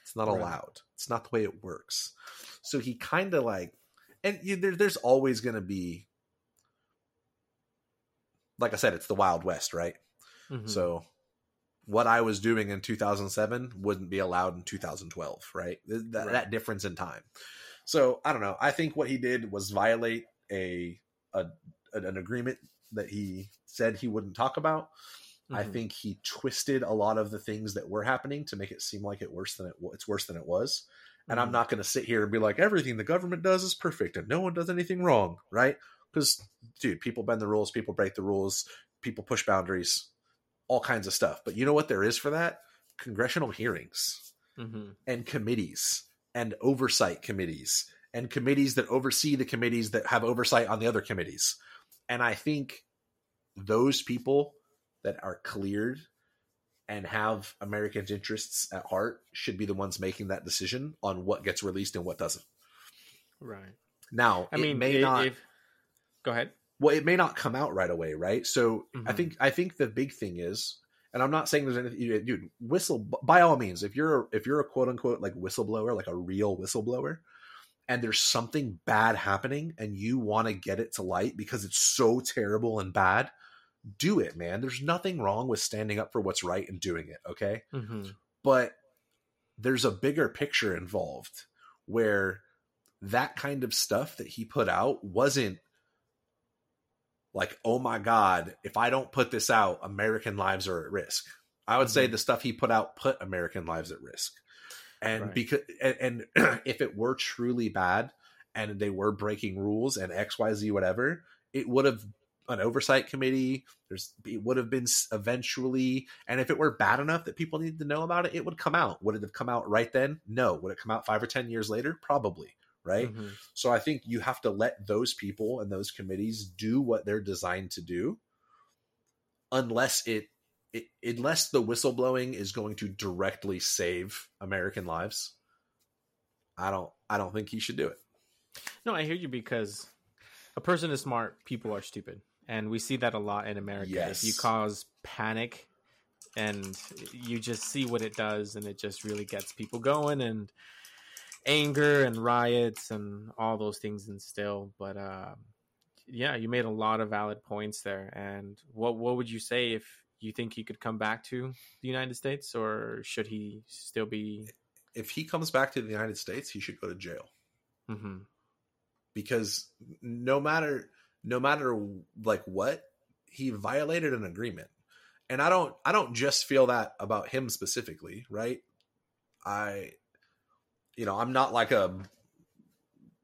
It's not Right. allowed. It's not the way it works. So he kind of like, and you, there, there's always going to be, like I said, it's the Wild West, right? Mhm. So what I was doing in 2007 wouldn't be allowed in 2012, right? Th- That, Right. that difference in time. So I don't know. I think what he did was violate a, a an agreement that he said he wouldn't talk about. I Mhm. think he twisted a lot of the things that were happening to make it seem like it worse than it it's worse than it was. And I'm Mhm. not going to sit here and be like everything the government does is perfect and no one does anything wrong, right? Because dude, people bend the rules, people break the rules, people push boundaries, all kinds of stuff. But you know what there is for that? Congressional hearings Mhm. and committees and oversight committees and committees that oversee the committees that have oversight on the other committees. And I think those people that are cleared and have Americans' interests at heart should be the ones making that decision on what gets released and what doesn't. Right. Now, I it mean, may i- not if- go ahead. well, it may not come out right away, right? So I Mhm. think I think the big thing is, and I'm not saying there's anything, dude. Whistle by all means, if you're if you're a quote unquote like whistleblower, like a real whistleblower, and there's something bad happening, and you want to get it to light because it's so terrible and bad, do it, man. There's nothing wrong with standing up for what's right and doing it. Okay, Mhm. but there's a bigger picture involved where that kind of stuff that he put out wasn't like oh my god if i don't put this out american lives are at risk i would say Mhm. the stuff he put out put american lives at risk and Right. because and, and [CLEARS THROAT] if it were truly bad and they were breaking rules and xyz whatever it would have an oversight committee there's it would have been eventually and if it were bad enough that people needed to know about it it would come out. Would it have come out right then? No. Would it come out five or ten years later? Probably right? Mhm. so i think you have to let those people and those committees do what they're designed to do unless it, it unless the whistleblowing is going to directly save american lives. I don't i don't think he should do it. No, I hear you because a person is smart, people are stupid. And we see that a lot in America. If you cause panic and you just see what it does and it just really gets people going and anger and riots and all those things instill. But uh, yeah, you made a lot of valid points there. And what what would you say if you think he could come back to the United States or should he still be if he comes back to the united states he should go to jail Mhm. because no matter no matter like what he violated an agreement. And i don't i don't just feel that about him specifically right? I you know i'm not like a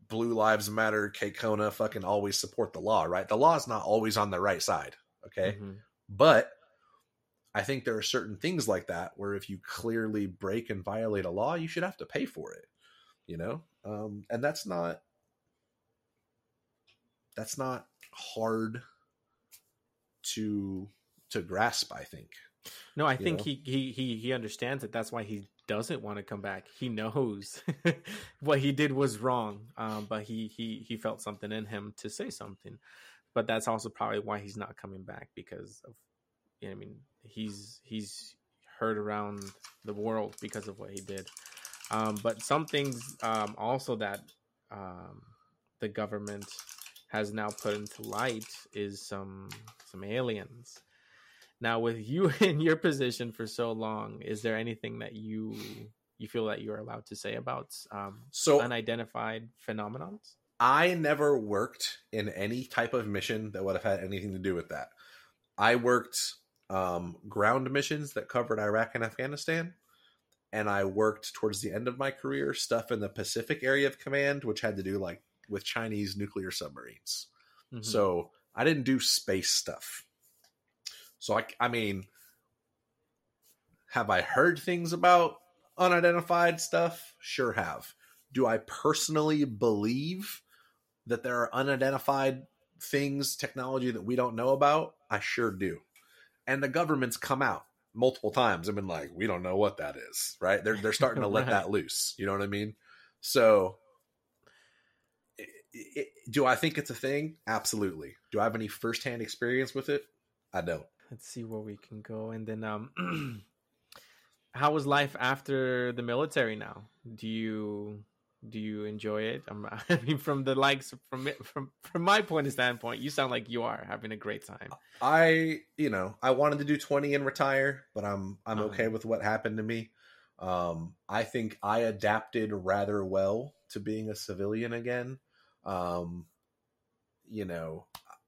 blue lives matter Kona fucking always support the law right? The law is not always on the right side okay? Mhm. but i think there are certain things like that where if you clearly break and violate a law you should have to pay for it you know? Um and that's not that's not hard to to grasp i think No, I you think know? he, he he he understands it. That's why he doesn't want to come back. He knows [LAUGHS] what he did was wrong, um, but he he he felt something in him to say something. But that's also probably why he's not coming back because of, you know, I mean, he's he's heard around the world because of what he did. Um, but some things um, also that um, the government has now put into light is some some aliens. Now, with [LAUGHS] you in your position for so long, is there anything that you you feel that you're allowed to say about um, so unidentified phenomenons? I never worked in any type of mission that would have had anything to do with that. I worked um, ground missions that covered Iraq and Afghanistan, and I worked towards the end of my career stuff in the Pacific area of command, which had to do like with Chinese nuclear submarines. Mhm. So I didn't do space stuff. So I, I mean, have I heard things about unidentified stuff? Sure have. Do I personally believe that there are unidentified things, technology that we don't know about? I sure do. And the government's come out multiple times and been like, we don't know what that is, right? They're they're starting to let [LAUGHS] Right. that loose. You know what I mean? So i- i- do I think it's a thing? Absolutely. Do I have any firsthand experience with it? I don't. Let's see where we can go, and then um, [CLEARS THROAT] how was life after the military? Now, do you do you enjoy it? Um, [LAUGHS] I mean, from the likes from it- from from my point of standpoint, you sound like you are having a great time. I, you know, I wanted to do 20 and retire, but I'm I'm Uh-huh. okay with what happened to me. Um, I think I adapted rather well to being a civilian again. Um, you know,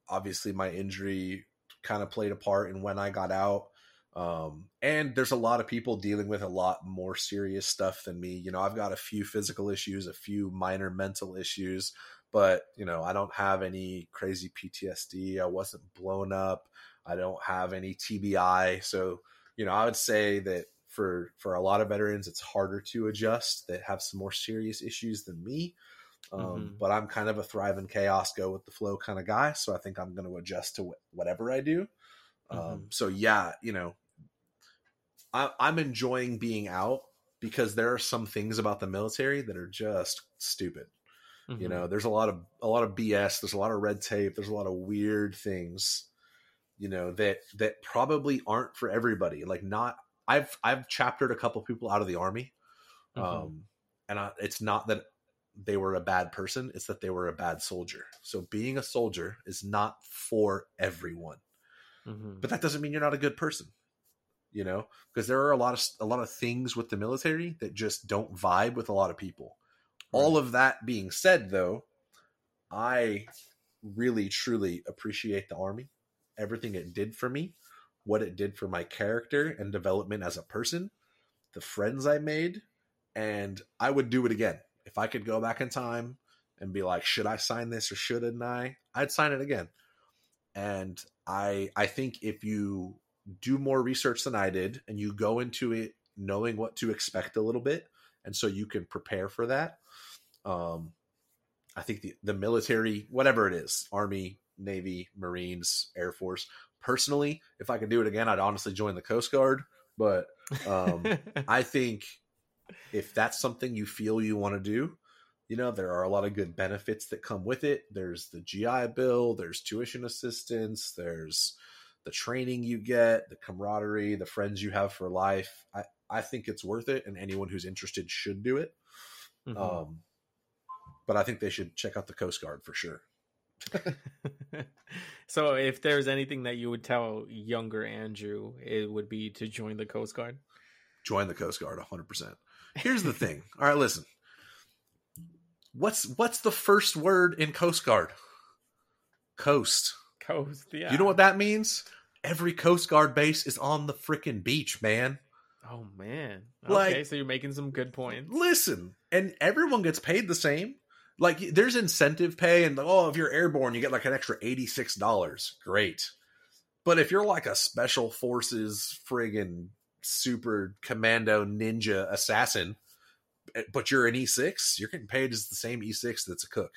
obviously my injury kind of played a part in when I got out. Um, and there's a lot of people dealing with a lot more serious stuff than me. You know, I've got a few physical issues, a few minor mental issues, but you know, I don't have any crazy PTSD. I wasn't blown up. I don't have any TBI. So, you know, I would say that for for a lot of veterans, it's harder to adjust that have some more serious issues than me. Um, Mhm. But I'm kind of a thrive in chaos, go with the flow kind of guy. So I think I'm going to adjust to wh- whatever I do. Um, so yeah, you know, I, I'm enjoying being out because there are some things about the military that are just stupid. You Mhm. know, there's a lot of a lot of BS. There's a lot of red tape. There's a lot of weird things. You know that that probably aren't for everybody. Like not, I've I've chaptered a couple people out of the army, Mhm. um, and I, it's not that they were a bad person. It's that they were a bad soldier. So being a soldier is not for everyone Mhm. but that doesn't mean you're not a good person you know because there are a lot of a lot of things with the military that just don't vibe with a lot of people all of that being said though i really truly appreciate the army everything it did for me what it did for my character and development as a person the friends i made and i would do it again if i could go back in time and be like should i sign this or shouldn't i? I'd sign it again. And i i think if you do more research than i did and you go into it knowing what to expect a little bit and so you can prepare for that um i think the, the military whatever it is army navy marines air force personally if i could do it again i'd honestly join the coast guard. But um [LAUGHS] I think if that's something you feel you want to do, you know, there are a lot of good benefits that come with it. There's the GI Bill, there's tuition assistance, there's the training you get, the camaraderie, the friends you have for life. I, I think it's worth it, and anyone who's interested should do it. Mhm. Um, but I think they should check out the Coast Guard for sure. [LAUGHS] so, if there's anything that you would tell younger Andrew, it would be to join the Coast Guard. Join the Coast Guard 100%. Here's the thing. All right, listen. What's what's the first word in Coast Guard? Coast. Coast, yeah. You know what that means? Every Coast Guard base is on the freaking beach, man. Oh man. Like- okay, so you're making some good points. Listen, and everyone gets paid the same. Like there's incentive pay, and oh, if you're airborne, you get like an extra eighty six dollars. Great, but if you're like a special forces friggin' super commando ninja assassin, eh, but you're an E six, you're getting paid as the same E six that's a cook,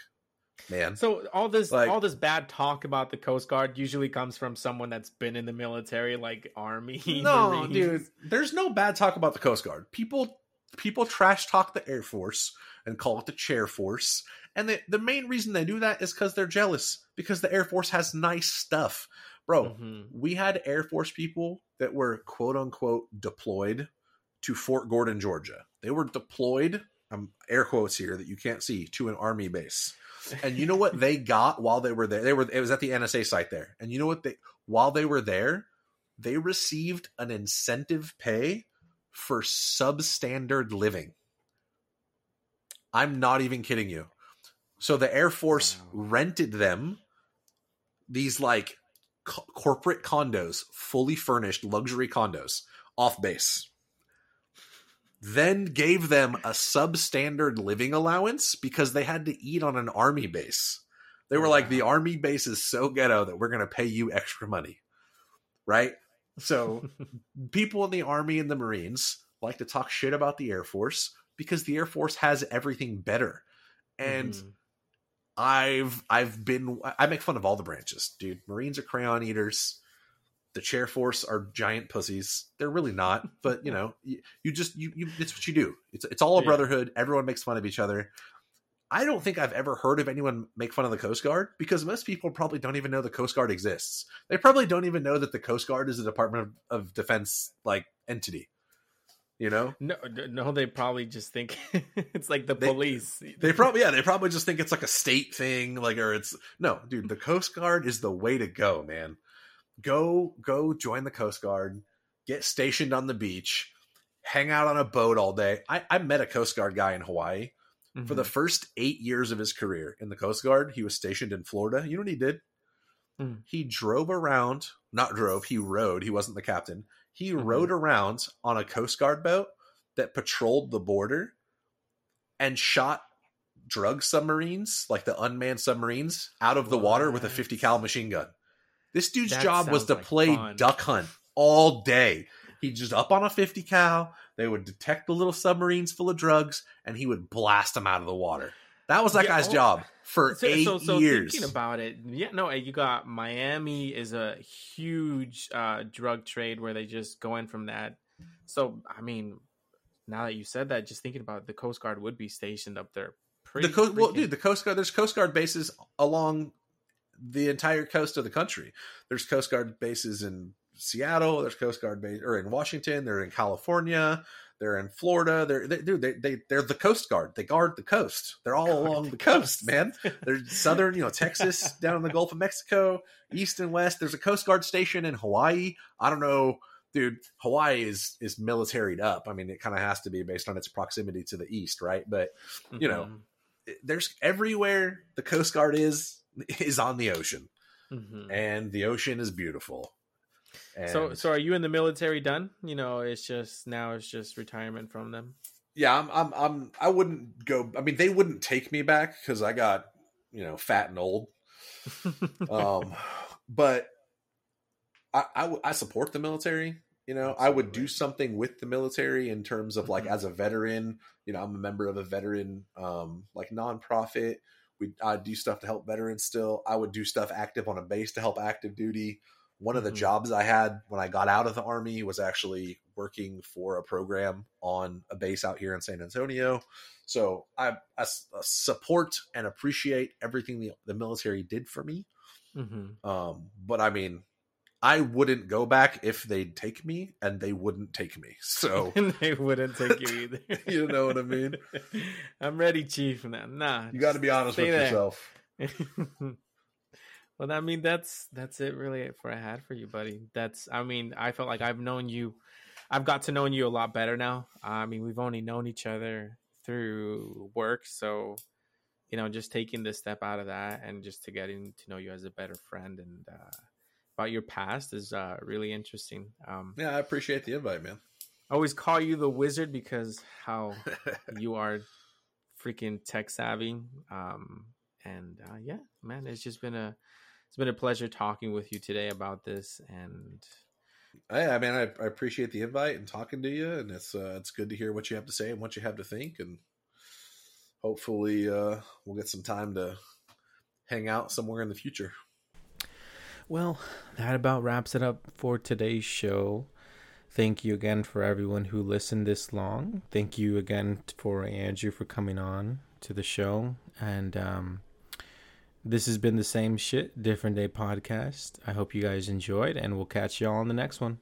man. So all this Like- all this bad talk about the Coast Guard usually comes from someone that's been in the military, like Army. [LAUGHS] No, Marines. dude, there's no bad talk about the Coast Guard. People people trash talk the Air Force and call it the Chair Force. And the, the main reason they do that is because they're jealous because the Air Force has nice stuff. Bro, Mhm. we had Air Force people that were quote unquote deployed to Fort Gordon, Georgia. They were deployed, um, air quotes here that you can't see, to an army base. And you know what they got while they were there? They were it was at the NSA site there. And you know what they while they were there, they received an incentive pay for substandard living. I'm not even kidding you. So the Air Force Wow. rented them these like co- corporate condos, fully furnished luxury condos off base. then gave them a substandard living allowance because they had to eat on an army base. They were like, the army base is so ghetto that we're going to pay you extra money. Right? So [LAUGHS] people in the army and the Marines like to talk shit about the Air Force because the Air Force has everything better. And Mhm. I've I've been I make fun of all the branches, dude. Marines are crayon eaters. The chair force are giant pussies. They're really not, but you know, you, you just you, you it's what you do. It's it's all a Yeah. brotherhood. Everyone makes fun of each other. I don't think I've ever heard of anyone make fun of the Coast Guard because most people probably don't even know the Coast Guard exists. They probably don't even know that the Coast Guard is a Department of, of Defense like entity. You know, No, no, they probably just think [LAUGHS] it's like the They- police. They probably yeah, they probably just think it's like a state thing, like or it's no, dude. The Coast Guard is the way to go, man. Go go join the Coast Guard, get stationed on the beach, hang out on a boat all day. I, I met a Coast Guard guy in Hawaii. For the Mhm. first eight years of his career in the Coast Guard, he was stationed in Florida. You know what he did? Hmm. He drove around, not drove, he rode. He wasn't the captain. He Mhm. rode around on a Coast Guard boat that patrolled the border and shot drug submarines, like the unmanned submarines, out of the water with a 50 cal machine gun. This dude's That job was to like play fun. duck hunt all day. He'd just up on a 50 cal, they would detect the little submarines full of drugs, and he would blast them out of the water. That was that Yeah, guy's oh. job for so, eight so, so years. thinking about it, yeah, no, you got Miami is a huge uh, drug trade where they just go in from that. So, I mean, now that you said that, just thinking about it, the Coast Guard would be stationed up there. Pretty the coast, well, dude, the Coast Guard. There's Coast Guard bases along the entire coast of the country. There's Coast Guard bases in Seattle. There's Coast Guard base or in Washington. They're in California. They're in Florida. They're they, dude. They they they're the Coast Guard. They guard the coast. They're all Guard along the the coast, coast. man. [LAUGHS] They're southern, you know, Texas down in the Gulf of Mexico, east and west. There's a Coast Guard station in Hawaii. I don't know, dude. Hawaii is is militaried up. I mean, it kind of has to be based on its proximity to the east, right? But you know, Mhm. there's everywhere the Coast Guard is is on the ocean, Mhm. and the ocean is beautiful. And So, so are you in the military done? You know, it's just now it's just retirement from them. yeah, I'm, I'm, I'm, I wouldn't go. I mean, they wouldn't take me back because I got, you know, fat and old. [LAUGHS] Um, but I, I, w- I support the military. You know, I would do something with the military in terms of like Mhm. as a veteran. You know, I'm a member of a veteran um, like nonprofit. We I do stuff to help veterans. Still, I would do stuff active on a base to help active duty. One of the Mhm. jobs I had when I got out of the army was actually working for a program on a base out here in San Antonio. So I, uh, support and appreciate everything the, the military did for me. Mhm. Um, but I mean, I wouldn't go back if they'd take me, and they wouldn't take me. [LAUGHS] So [LAUGHS] and they wouldn't take you either. [LAUGHS] You know what I mean? I'm ready, Chief. Nah, nah you got to be honest with there. yourself. Well, I mean, that's that's it really for I had for you, buddy. That's I mean, I felt like I've known you, I've got to know you a lot better now. I mean, we've only known each other through work, so you know, just taking this step out of that and just to getting to know you as a better friend and uh, about your past is uh, really interesting. Um, Yeah, I appreciate the invite, man. I always call you the wizard because how [LAUGHS] you are freaking tech savvy. Um, and uh, yeah, man, it's just been a it's been a pleasure talking with you today about this. And I, I mean, I, I appreciate the invite and talking to you, and it's uh, it's good to hear what you have to say and what you have to think, and hopefully, uh, we'll get some time to hang out somewhere in the future. well, that about wraps it up for today's show. Thank you again for everyone who listened this long. Thank you again for Andrew for coming on to the show. And um, this has been the same shit, different day podcast. I hope you guys enjoyed, and we'll catch y'all on the next one.